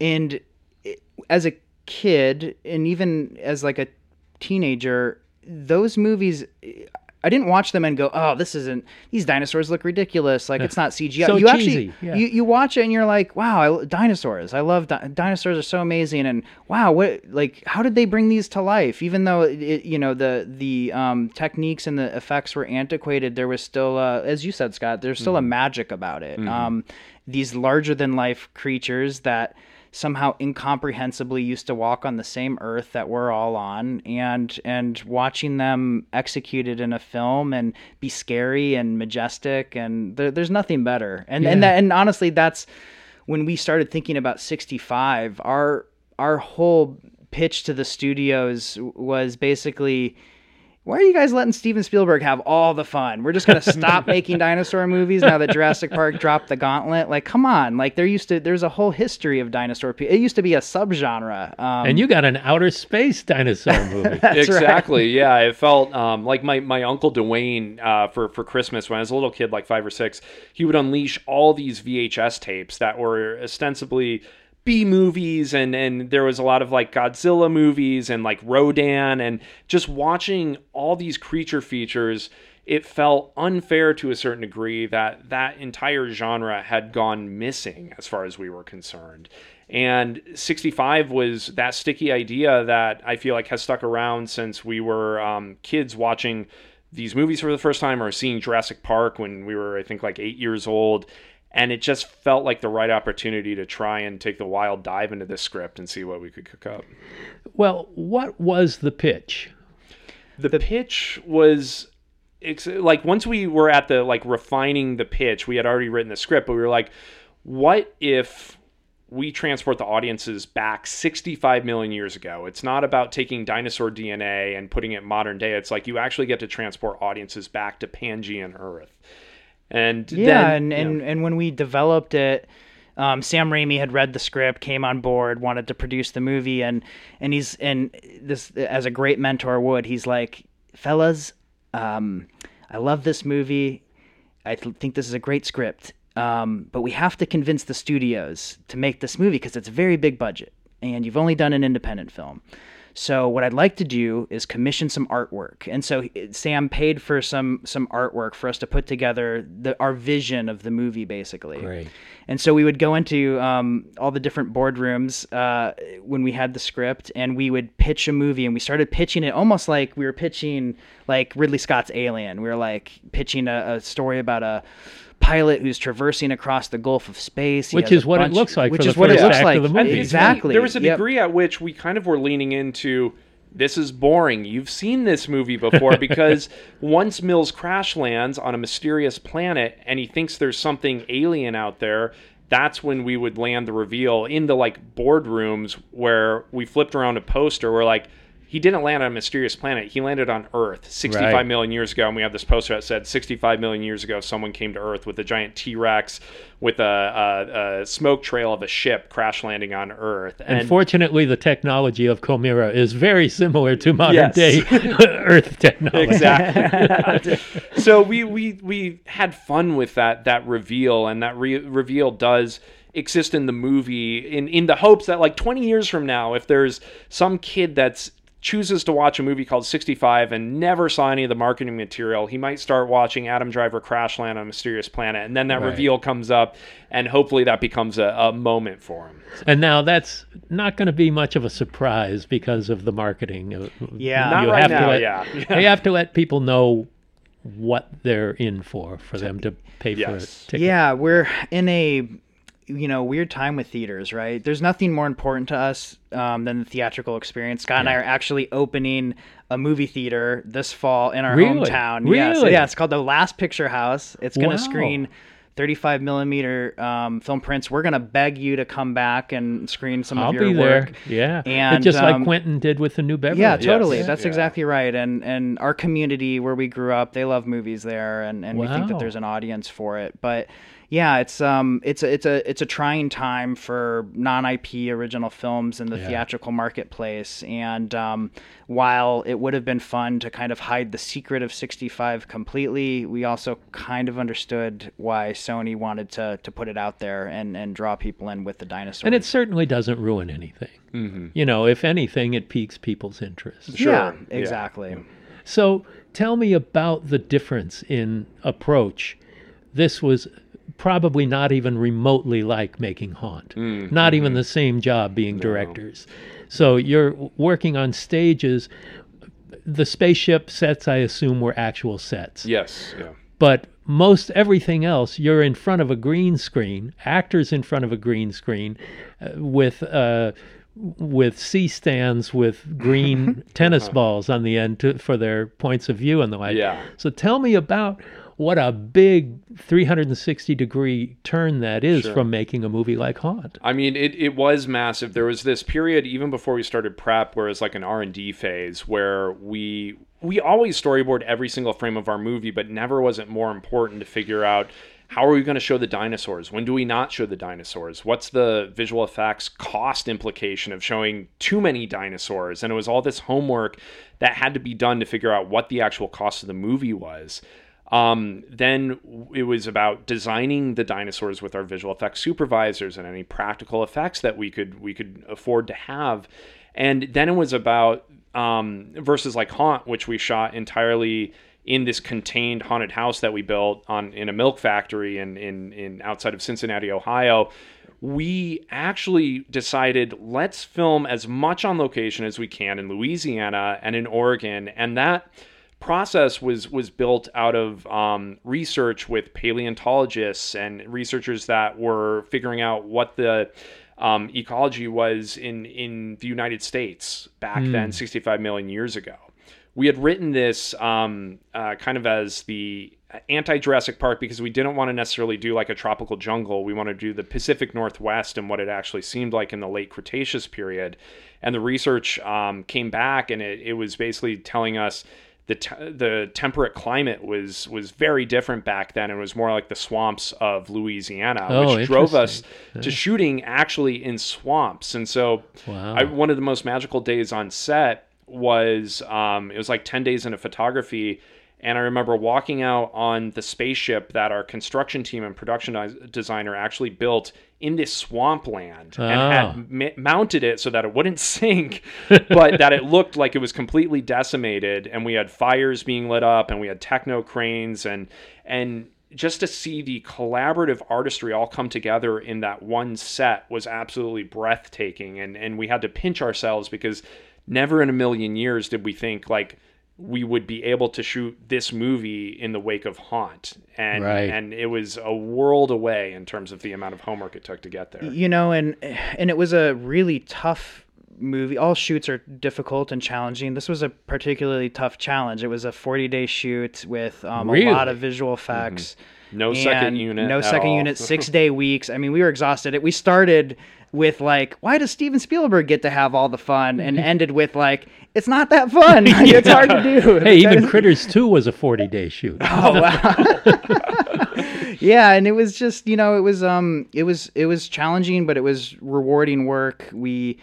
and it- as a kid, and even as like a teenager, those movies. I didn't watch them and go, "Oh, this isn't. These dinosaurs look ridiculous. Like it's not CGI." So you cheesy, actually yeah. you, you watch it and you're like, "Wow, I, dinosaurs! I love di- dinosaurs. Are so amazing." And wow, what like how did they bring these to life? Even though it, you know the the um, techniques and the effects were antiquated, there was still, uh, as you said, Scott, there's still a magic about it. Um, these larger than life creatures that somehow incomprehensibly used to walk on the same earth that we're all on and and watching them executed in a film and be scary and majestic and there, there's nothing better. And and that, and honestly that's when we started thinking about 65 our our whole pitch to the studios was basically why are you guys letting Steven Spielberg have all the fun? We're just gonna stop making dinosaur movies now that Jurassic Park dropped the gauntlet. Like, come on! Like, there used to there's a whole history of dinosaur. Pe- it used to be a subgenre. Um, And you got an outer space dinosaur movie. that's right. exactly. Yeah, it felt um, like my, my uncle Dwayne uh, for for Christmas when I was a little kid, like five or six. He would unleash all these VHS tapes that were ostensibly B movies, and and there was a lot of like Godzilla movies and like Rodan, and just watching all these creature features. It felt unfair to a certain degree that that entire genre had gone missing as far as we were concerned. And 65 was that sticky idea that I feel like has stuck around since we were um, kids watching these movies for the first time or seeing Jurassic Park when we were, I think, like eight years old. And it just felt like the right opportunity to try and take the wild dive into this script and see what we could cook up. well, what was the pitch? The pitch was ex- like once we were at the like refining the pitch, we had already written the script, but we were like, what if we transport the audiences back 65 million years ago? It's not about taking dinosaur DNA and putting it modern day. It's like you actually get to transport audiences back to Pangean Earth. And yeah, then, and and, know, and when we developed it, um, Sam Raimi had read the script, came on board, wanted to produce the movie, and and he's and this as a great mentor would, he's like, fellas, um, I love this movie. I th- think this is a great script, um, but we have to convince the studios to make this movie because it's a very big budget, and you've only done an independent film. So what I'd like to do is commission some artwork. And so Sam paid for some some artwork for us to put together the, our vision of the movie, basically. Great. And so we would go into um, all the different boardrooms uh, when we had the script, and we would pitch a movie, and we started pitching it almost like we were pitching like Ridley Scott's Alien. We were like pitching a, a story about a pilot who's traversing across the Gulf of space. He Which is a what it looks like Which for is the what it looks like. the movie. Exactly. There was a Yep. degree at which we kind of were leaning into this is boring. You've seen this movie before because once Mills crash lands on a mysterious planet and he thinks there's something alien out there, that's when we would land the reveal in the like boardrooms where we flipped around a poster. We're like, he didn't land on a mysterious planet. He landed on Earth 65 Right. million years ago, and we have this poster that said 65 million years ago, someone came to Earth with a giant T Rex with a, a, a smoke trail of a ship crash landing on Earth. And fortunately, the technology of Chimera is very similar to modern Yes. day Earth technology. exactly. so we, we we had fun with that that reveal, and that re- reveal does exist in the movie in in the hopes that like 20 years from now, if there's some kid that's chooses to watch a movie called 65 and never saw any of the marketing material, he might start watching Adam Driver crash land on a mysterious planet, and then that Right. reveal comes up, and hopefully that becomes a, a moment for him. And now that's not going to be much of a surprise because of the marketing. Uh, Yeah. Not you right have now, to let, yeah. You have to let people know what they're in for for them to pay for Yes. a ticket. Yeah, we're in a you know weird time with theaters, right? There's nothing more important to us um, than the theatrical experience. Scott and I are actually opening a movie theater this fall in our Really? hometown. Yeah, so Really? yeah, it's called the Last Picture House. It's going Wow. to screen. 35 millimeter um, film prints. We're gonna beg you to come back and screen some I'll of your be there. work. Yeah. And, just like um, Quentin did with the New Beverly. Yeah, totally. Yes. That's Yeah. exactly right. And and our community where we grew up, they love movies there, and, and we think that there's an audience for it. But yeah, it's um it's a it's a it's a trying time for non IP original films in the Yeah. theatrical marketplace. And um, while it would have been fun to kind of hide the secret of 65 completely, we also kind of understood why Sony wanted to to put it out there and and draw people in with the dinosaurs. And it certainly doesn't ruin anything. You know, if anything, it piques people's interest. Sure. Yeah, Yeah. exactly. So tell me about the difference in approach. This was probably not even remotely like making Haunt, not even the same job being directors. So you're working on stages. The spaceship sets, I assume, were actual sets. Yes. Yeah. But most everything else, you're in front of a green screen, actors in front of a green screen, uh, with uh, with C stands with green tennis balls on the end to, for their points of view and the like. Yeah. So tell me about what a big 360 degree turn that is from making a movie like Haunt. I mean, it, it was massive. There was this period even before we started prep, where it was like an R and D phase, where we we always storyboard every single frame of our movie, but never was it more important to figure out how are we going to show the dinosaurs? When do we not show the dinosaurs? What's the visual effects cost implication of showing too many dinosaurs? And it was all this homework that had to be done to figure out what the actual cost of the movie was. Um, then it was about designing the dinosaurs with our visual effects supervisors and any practical effects that we could we could afford to have. And then it was about um, versus like Haunt, which we shot entirely in this contained haunted house that we built on in a milk factory in in, in outside of Cincinnati, Ohio. We actually decided let's film as much on location as we can in Louisiana and in Oregon, and that process was was built out of um, research with paleontologists and researchers that were figuring out what the um, ecology was in in the United States back then, 65 million years ago. We had written this um, uh, kind of as the anti Jurassic Park because we didn't want to necessarily do like a tropical jungle. We wanted to do the Pacific Northwest and what it actually seemed like in the late Cretaceous period. And the research um, came back and it, it was basically telling us the te- the temperate climate was was very different back then. It was more like the swamps of Louisiana, Oh, which drove us interesting. to shooting actually in swamps. And so, Wow. I, one of the most magical days on set was um, it was like ten days into photography. And I remember walking out on the spaceship that our construction team and production designer actually built in this swampland and Oh. had ah. m- mounted it so that it wouldn't sink, but that it looked like it was completely decimated. And we had fires being lit up, and we had techno cranes, and and just to see the collaborative artistry all come together in that one set was absolutely breathtaking. And and we had to pinch ourselves because never in a million years did we think like we would be able to shoot this movie in the wake of Haunt, and Right. and it was a world away in terms of the amount of homework it took to get there. you know and and it was a really tough movie all shoots are difficult and challenging this was a particularly tough challenge it was a 40 day shoot with um, a lot of visual effects No second unit. no second all. unit six day weeks i mean we were exhausted we started with like why does steven spielberg get to have all the fun and ended with like it's not that fun Like, it's hard to do Hey, even Critters 2 was a 40 day shoot. Oh wow. yeah, and it was just, you know, it was um it was it was challenging, but it was rewarding work. We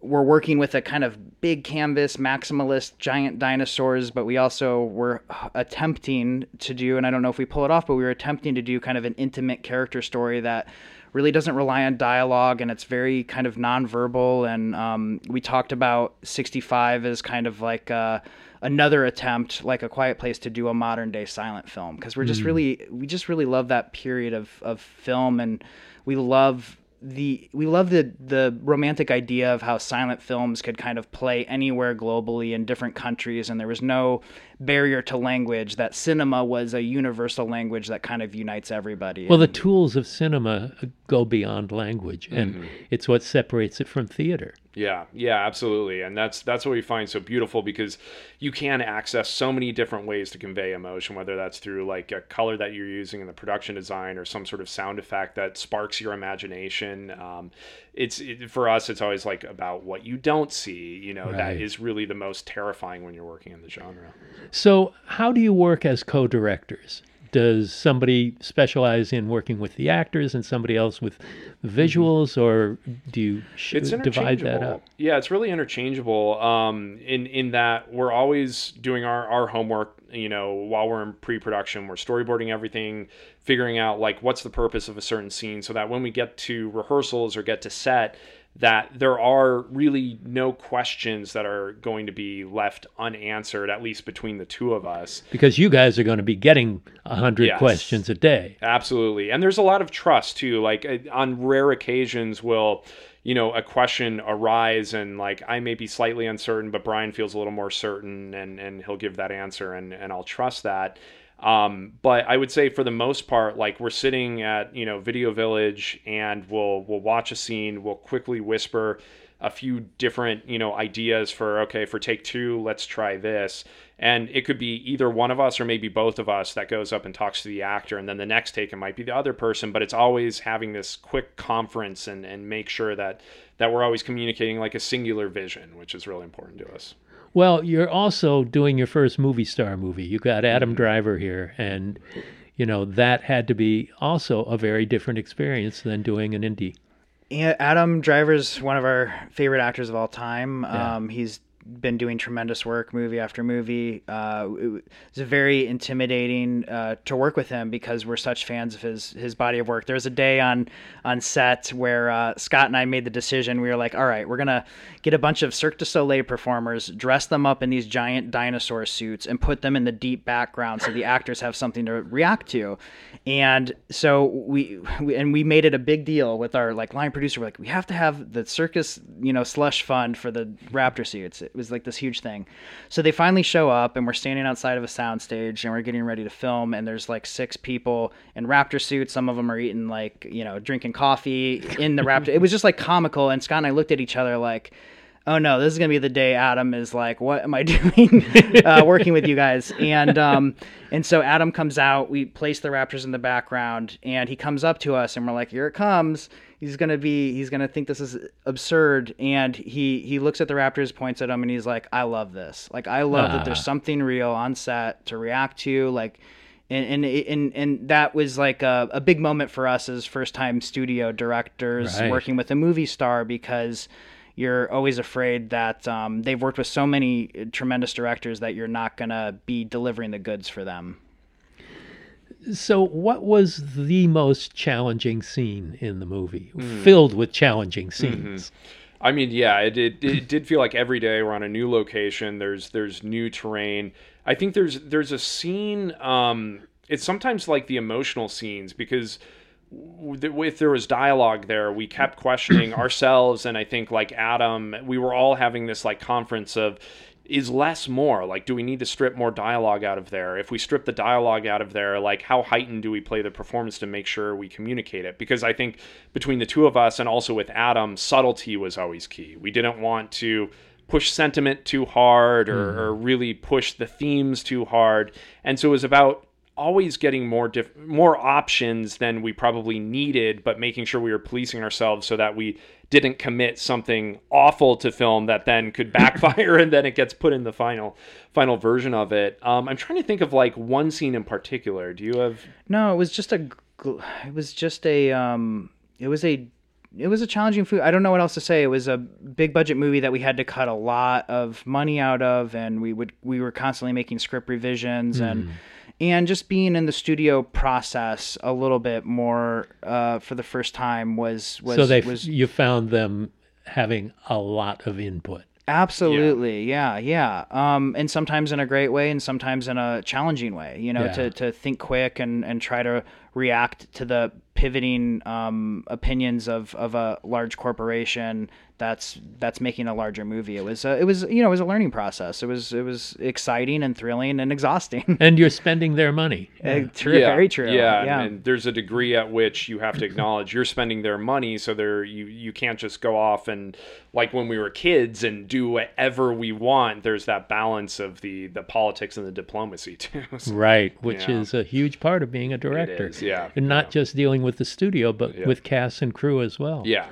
were working with a kind of big canvas, maximalist giant dinosaurs, but we also were attempting to do, and I don't know if we pull it off, but we were attempting to do kind of an intimate character story that really doesn't rely on dialogue and it's very kind of nonverbal. And um, we talked about 65 as kind of like uh, another attempt, like A Quiet Place, to do a modern day silent film because we're just really, we just really love that period of, of film and we love the we love the the romantic idea of how silent films could kind of play anywhere globally in different countries and there was no barrier to language that cinema was a universal language that kind of unites everybody Well, the tools of cinema go beyond language, and it's what separates it from theater. Yeah, yeah, absolutely, and that's that's what we find so beautiful because you can access so many different ways to convey emotion, whether that's through like a color that you're using in the production design or some sort of sound effect that sparks your imagination. Um, it's it, for us, it's always like about what you don't see. You know, that Right. is really the most terrifying when you're working in the genre. So, how do you work as co directors? Does somebody specialize in working with the actors and somebody else with visuals, or do you sh- divide that up? Yeah, it's really interchangeable. Um, in in that we're always doing our our homework. You know, while we're in pre-production, we're storyboarding everything, figuring out like what's the purpose of a certain scene, so that when we get to rehearsals or get to set, that there are really no questions that are going to be left unanswered, at least between the two of us. Because you guys are going to be getting a hundred Yes. questions a day. Absolutely. And there's a lot of trust too. Like uh, on rare occasions will, you know, a question arise and like I may be slightly uncertain, but Bryan feels a little more certain and and he'll give that answer and and I'll trust that. Um, but I would say for the most part, like we're sitting at, you know, Video Village and we'll we'll watch a scene, we'll quickly whisper a few different, you know, ideas for okay, for take 2, let's try this. And it could be either one of us or maybe both of us that goes up and talks to the actor and then the next take it might be the other person, but it's always having this quick conference and and make sure that that we're always communicating like a singular vision, which is really important to us. Well, you're also doing your first movie star movie. You got Adam Mm-hmm. Driver here, and you know that had to be also a very different experience than doing an indie. Yeah, Adam Driver's one of our favorite actors of all time. Um, he's been doing tremendous work, movie after movie. Uh, it was very intimidating uh, to work with him because we're such fans of his his body of work. There was a day on on set where uh, Scott and I made the decision. We were like, all right, we're gonna get a bunch of Cirque du Soleil performers, dress them up in these giant dinosaur suits, and put them in the deep background so the actors have something to react to. And so we, we and we made it a big deal with our like line producer. We're like, we have to have the circus, you know, slush fund for the raptor suits. It was like this huge thing. So they finally show up, and we're standing outside of a soundstage, and we're getting ready to film. And there's like six people in raptor suits. Some of them are eating like you know drinking coffee in the raptor. it was just like comical. And Scott and I looked at each other like oh no, this is gonna be the day Adam is like, what am I doing uh, working with you guys? And um, and so Adam comes out. We place the Raptors in the background, and he comes up to us, and we're like, here it comes. He's gonna be he's gonna think this is absurd and he he looks at the raptors points at him and he's like i love this like i love that there's Ah. something real on set to react to like and and and, and that was like a, a big moment for us as first time studio directors Right. working with a movie star because you're always afraid that um, they've worked with so many tremendous directors that you're not gonna be delivering the goods for them So, what was the most challenging scene in the movie? Filled with challenging scenes. I mean, yeah, it, it it did feel like every day we're on a new location. There's there's new terrain. I think there's there's a scene. Um, it's sometimes like the emotional scenes because if there was dialogue there, we kept questioning ourselves, and I think like Adam, we were all having this like conference of. Is less more? Like, do we need to strip more dialogue out of there? If we strip the dialogue out of there, like, how heightened do we play the performance to make sure we communicate it? Because I think between the two of us and also with Adam, subtlety was always key. We didn't want to push sentiment too hard or, mm. or really push the themes too hard. And so it was about always getting more diff- more options than we probably needed, but making sure we were policing ourselves so that we didn't commit something awful to film that then could backfire and then it gets put in the final final version of it. Um, I'm trying to think of like one scene in particular. Do you have No, it was just a. It was just a. Um, it was a. It was a challenging food. I don't know what else to say. It was a big budget movie that we had to cut a lot of money out of, and we would we were constantly making script revisions and and just being in the studio process a little bit more uh, for the first time was was so they was you found them having a lot of input. Absolutely, yeah, yeah. Um, and sometimes in a great way, and sometimes in a challenging way. You know, Yeah. to, to think quick and, and try to react to the pivoting um, opinions of, of a large corporation that's that's making a larger movie. It was a, it was you know it was a learning process. It was it was exciting and thrilling and exhausting. And you're spending their money. Uh, true, very true. Yeah, yeah. And, and there's a degree at which you have to acknowledge you're spending their money, so there you you can't just go off and like when we were kids and do whatever we want. There's that balance of the the politics and the diplomacy too. So- Right, which Yeah. is a huge part of being a director. is, yeah, And not just dealing with the studio, but Yeah. with cast and crew as well. yeah.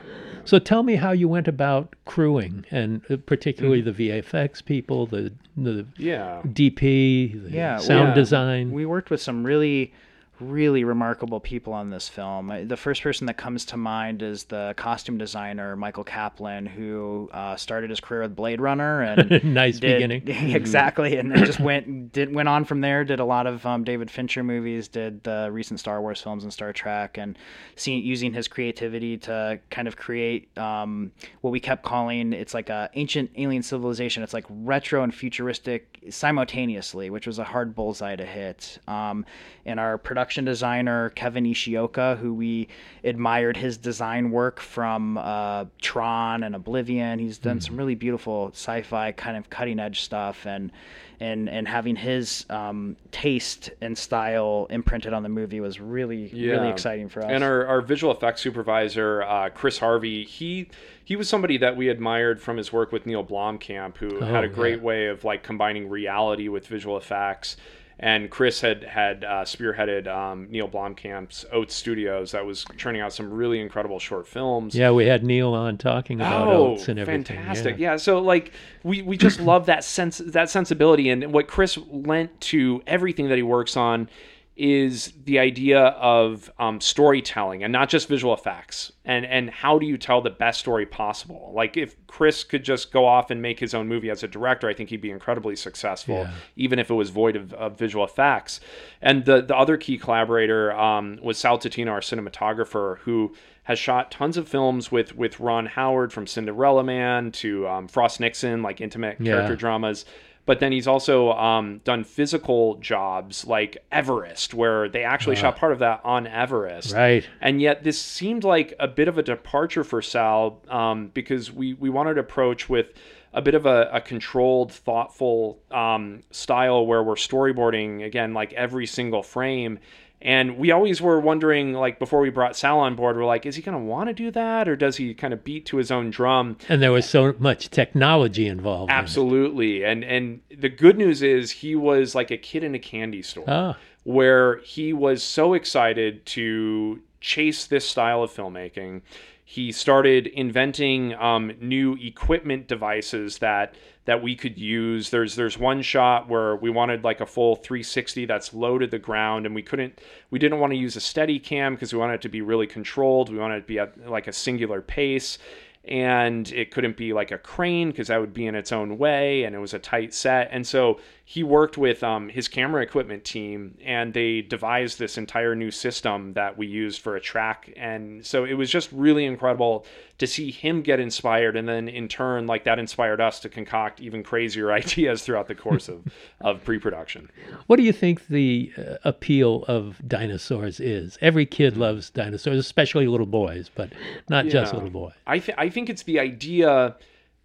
So tell me how you went about crewing, and uh, particularly Mm-hmm. the VFX people, the the Yeah. DP, the Yeah, sound yeah. design. We worked with some really, really remarkable people on this film. The first person that comes to mind is the costume designer Michael Kaplan, who uh, started his career with Blade Runner and nice did- beginning. exactly, and then just went did went on from there. Did a lot of um, David Fincher movies. Did the recent Star Wars films and Star Trek, and seeing using his creativity to kind of create um, what we kept calling it's like a ancient alien civilization. It's like retro and futuristic simultaneously, which was a hard bullseye to hit. Um, and our production designer Kevin Ishioka, who we admired his design work from uh, Tron and Oblivion. He's done some really beautiful sci-fi kind of cutting edge stuff, and and and having his um, taste and style imprinted on the movie was really really exciting for us. And our, our visual effects supervisor, uh, Chris Harvey, he he was somebody that we admired from his work with Neil Blomkamp, who Oh, had a great yeah. way of like combining reality with visual effects. And Chris had had uh, spearheaded um, Neil Blomkamp's Oats Studios that was churning out some really incredible short films. yeah, we had Neil on talking about Oh, Oats and everything. fantastic! Yeah. Yeah. so like we we just love that sense that sensibility, and what Chris lent to everything that he works on is the idea of um, storytelling and not just visual effects. And and how do you tell the best story possible? Like if Chris could just go off and make his own movie as a director, I think he'd be incredibly successful, Yeah. even if it was void of, of visual effects. And the the other key collaborator um, was Sal Totino, our cinematographer, who has shot tons of films with with Ron Howard from Cinderella Man to um, Frost Nixon, like intimate Yeah. character dramas. But then he's also um, done physical jobs like Everest, where they actually shot part of that on Everest. Right. And yet, this seemed like a bit of a departure for Sal um, because we, we wanted to approach with a bit of a, a controlled, thoughtful um, style where we're storyboarding, again, like every single frame. And we always were wondering, like, before we brought Sal on board, we're like, is he going to want to do that? Or does he kind of beat to his own drum? And there was so much technology involved. in. Absolutely. And and the good news is he was like a kid in a candy store Ah. where he was so excited to chase this style of filmmaking. he started inventing um, new equipment devices that that we could use. There's there's one shot where we wanted like a full 360 that's low to the ground, and we couldn't we didn't want to use a Steadicam because we wanted it to be really controlled. We wanted it to be at like a singular pace and it couldn't be like a crane because that would be in its own way and it was a tight set and so he worked with um, his camera equipment team and they devised this entire new system that we used for a track. And so it was just really incredible to see him get inspired and then in turn like that inspired us to concoct even crazier ideas throughout the course of, of pre-production. What do you think the uh, appeal of dinosaurs is? Every kid loves dinosaurs especially little boys but not yeah. just little boys. I, th- I think it's the idea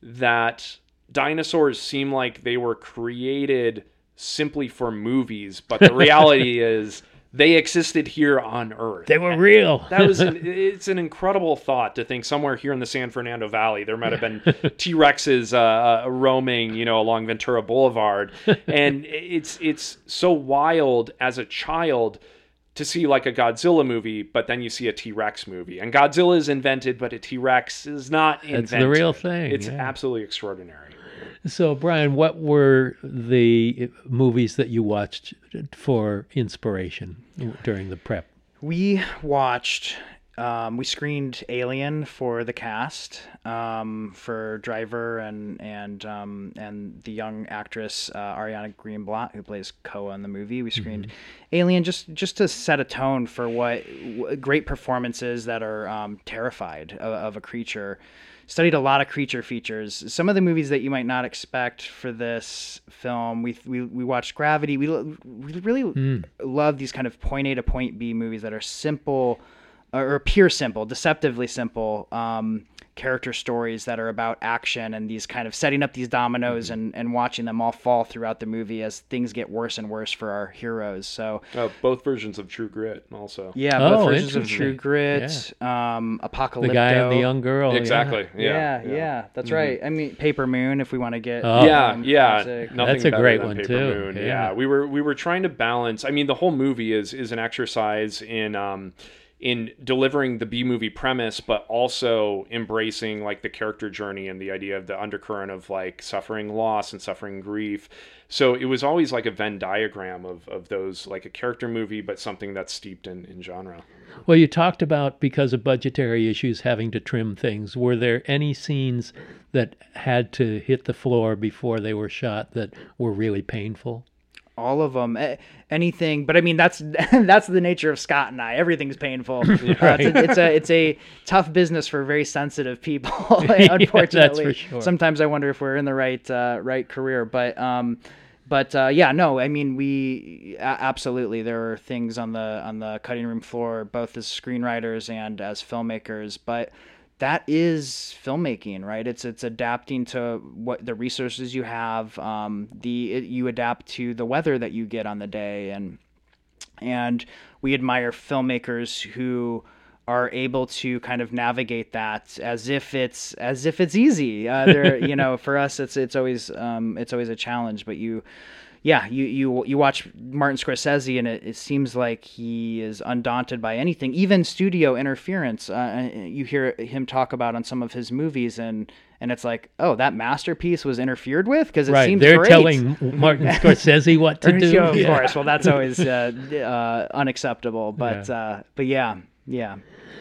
that dinosaurs seem like they were created simply for movies but the reality is they existed here on Earth. They were real. that was an, it's an incredible thought to think somewhere here in the San Fernando Valley there might have been T Rexes uh, uh, roaming, you know, along Ventura Boulevard, and it's it's so wild as a child to see like a Godzilla movie, but then you see a T Rex movie, and Godzilla is invented, but a T Rex is not invented. It's the real thing. It's yeah. absolutely extraordinary. So, Bryan, what were the movies that you watched for inspiration during the prep? We watched, um, we screened Alien for the cast, um, for Driver and and um, and the young actress uh, Ariana Greenblatt who plays Koa in the movie. We screened mm-hmm. Alien just just to set a tone for what, what great performances that are um, terrified of, of a creature studied a lot of creature features. Some of the movies that you might not expect for this film, we we, we watched Gravity. We, we really mm. love these kind of point A to point B movies that are simple or appear simple, deceptively simple. Um, character stories that are about action and these kind of setting up these dominoes mm-hmm. and, and watching them all fall throughout the movie as things get worse and worse for our heroes. So uh, both versions of True Grit also. Yeah, both oh, versions of True Grit, yeah. um, Apocalypto. The guy and the young girl. Exactly. Yeah, yeah, yeah. yeah that's mm-hmm. right. I mean, Paper Moon. If we want to get oh. yeah, yeah, that's a great one too. Moon. Yeah. yeah, we were we were trying to balance. I mean, the whole movie is is an exercise in. Um, in delivering the B movie premise, but also embracing like the character journey and the idea of the undercurrent of like suffering loss and suffering grief. So it was always like a Venn diagram of, of those, like a character movie, but something that's steeped in, in genre. Well, you talked about because of budgetary issues having to trim things. Were there any scenes that had to hit the floor before they were shot that were really painful? All of them anything but i mean that's that's the nature of scott and i. Everything's painful. Yeah, uh, it's, a, it's, a, it's a tough business for very sensitive people unfortunately. yeah, sure. sometimes i wonder if we're in the right uh, right career but um but uh, yeah no i mean we absolutely there are things on the on the cutting room floor both as screenwriters and as filmmakers but that is filmmaking, right? It's it's adapting to what the resources you have. Um, the it, you adapt to the weather that you get on the day, and and we admire filmmakers who are able to kind of navigate that as if it's as if it's easy. Uh, there, you know, for us, it's it's always um, it's always a challenge, but you yeah, you you you watch Martin Scorsese, and it, it seems like he is undaunted by anything, even studio interference. Uh, you hear him talk about on some of his movies, and and it's like, oh, that masterpiece was interfered with because it right. seems they're great. telling Martin Scorsese what to do. Of yeah. course, well, that's always uh, uh, unacceptable. But yeah. Uh, but yeah, yeah.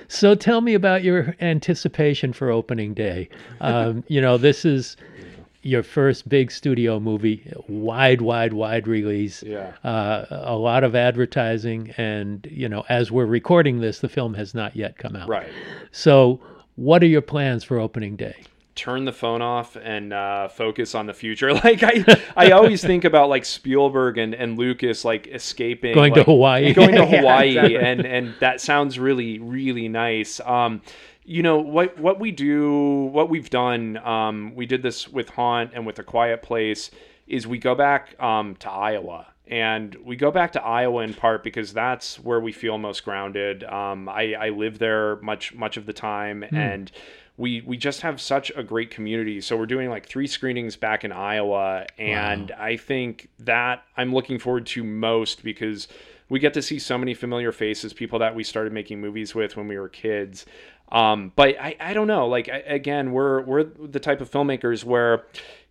So tell me about your anticipation for opening day. Um, you know, this is your first big studio movie, wide, wide, wide release. Yeah. Uh, a lot of advertising, and you know, as we're recording this, the film has not yet come out. Right. So, what are your plans for opening day? Turn the phone off and uh, focus on the future. Like I, I always think about like Spielberg and, and Lucas like escaping, going like, to Hawaii, going to Hawaii, yeah, exactly. and and that sounds really really nice. Um, you know what what we do what we've done um, we did this with haunt and with a quiet place is we go back um, to iowa and we go back to iowa in part because that's where we feel most grounded um, I, I live there much much of the time mm. and we we just have such a great community so we're doing like three screenings back in iowa and wow. i think that i'm looking forward to most because we get to see so many familiar faces people that we started making movies with when we were kids Um, but I, I don't know. Like I, again, we're we're the type of filmmakers where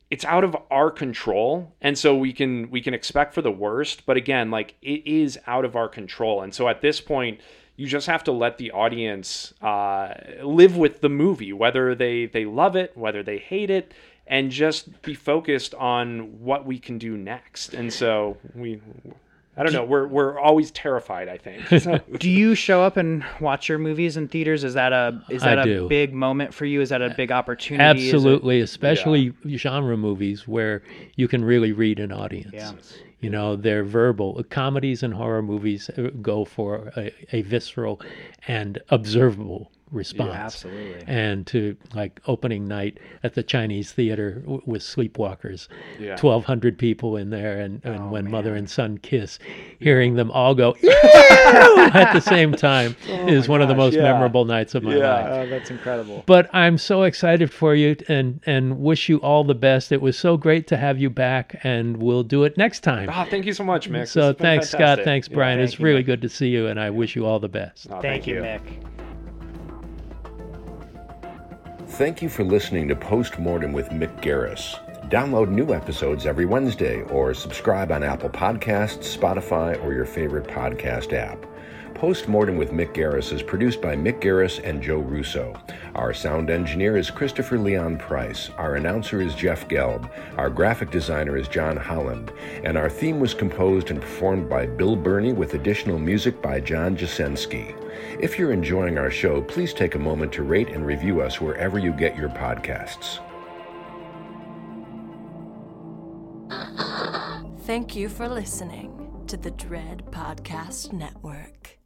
it's out of our control and so we can we can expect for the worst but again like it is out of our control and so at this point you just have to let the audience uh, live with the movie whether they they love it whether they hate it and just be focused on what we can do next and so we I don't know. We're we're always terrified. I think. So. do you show up and watch your movies in theaters? Is that a is that I a do. big moment for you? Is that a big opportunity? Is it- Absolutely, especially genre movies where you can really read an audience. Yeah. You know, they're verbal. Comedies and horror movies uh, go for a, a visceral and observable response. absolutely. And to like opening night at the Chinese theater w- with Sleepwalkers, Yeah. 1,200 people in there, and, and Oh, when mother and son kiss, hearing them all go at the same time is one of the most yeah. memorable nights of my Yeah. life Oh, that's incredible. but I'm so excited for you and and wish you all the best. It was so great to have you back, and we'll do it next time. Ah, thank you so much, Mick. So has been thanks, Scott. fantastic. Thanks, Yeah, Bryan. thank it's you, really Mick. good to see you, and I wish you all the best. Oh, Thank, you, Mick. Thank you for listening to Postmortem with Mick Garris. Download new episodes every Wednesday or subscribe on Apple Podcasts, Spotify, or your favorite podcast app. Postmortem with Mick Garris is produced by Mick Garris and Joe Russo. Our sound engineer is Christopher Leon Price. Our announcer is Jeff Gelb. Our graphic designer is John Holland. And our theme was composed and performed by Bill Burney with additional music by John Jasensky. If you're enjoying our show, please take a moment to rate and review us wherever you get your podcasts. Thank you for listening to the Dread Podcast Network.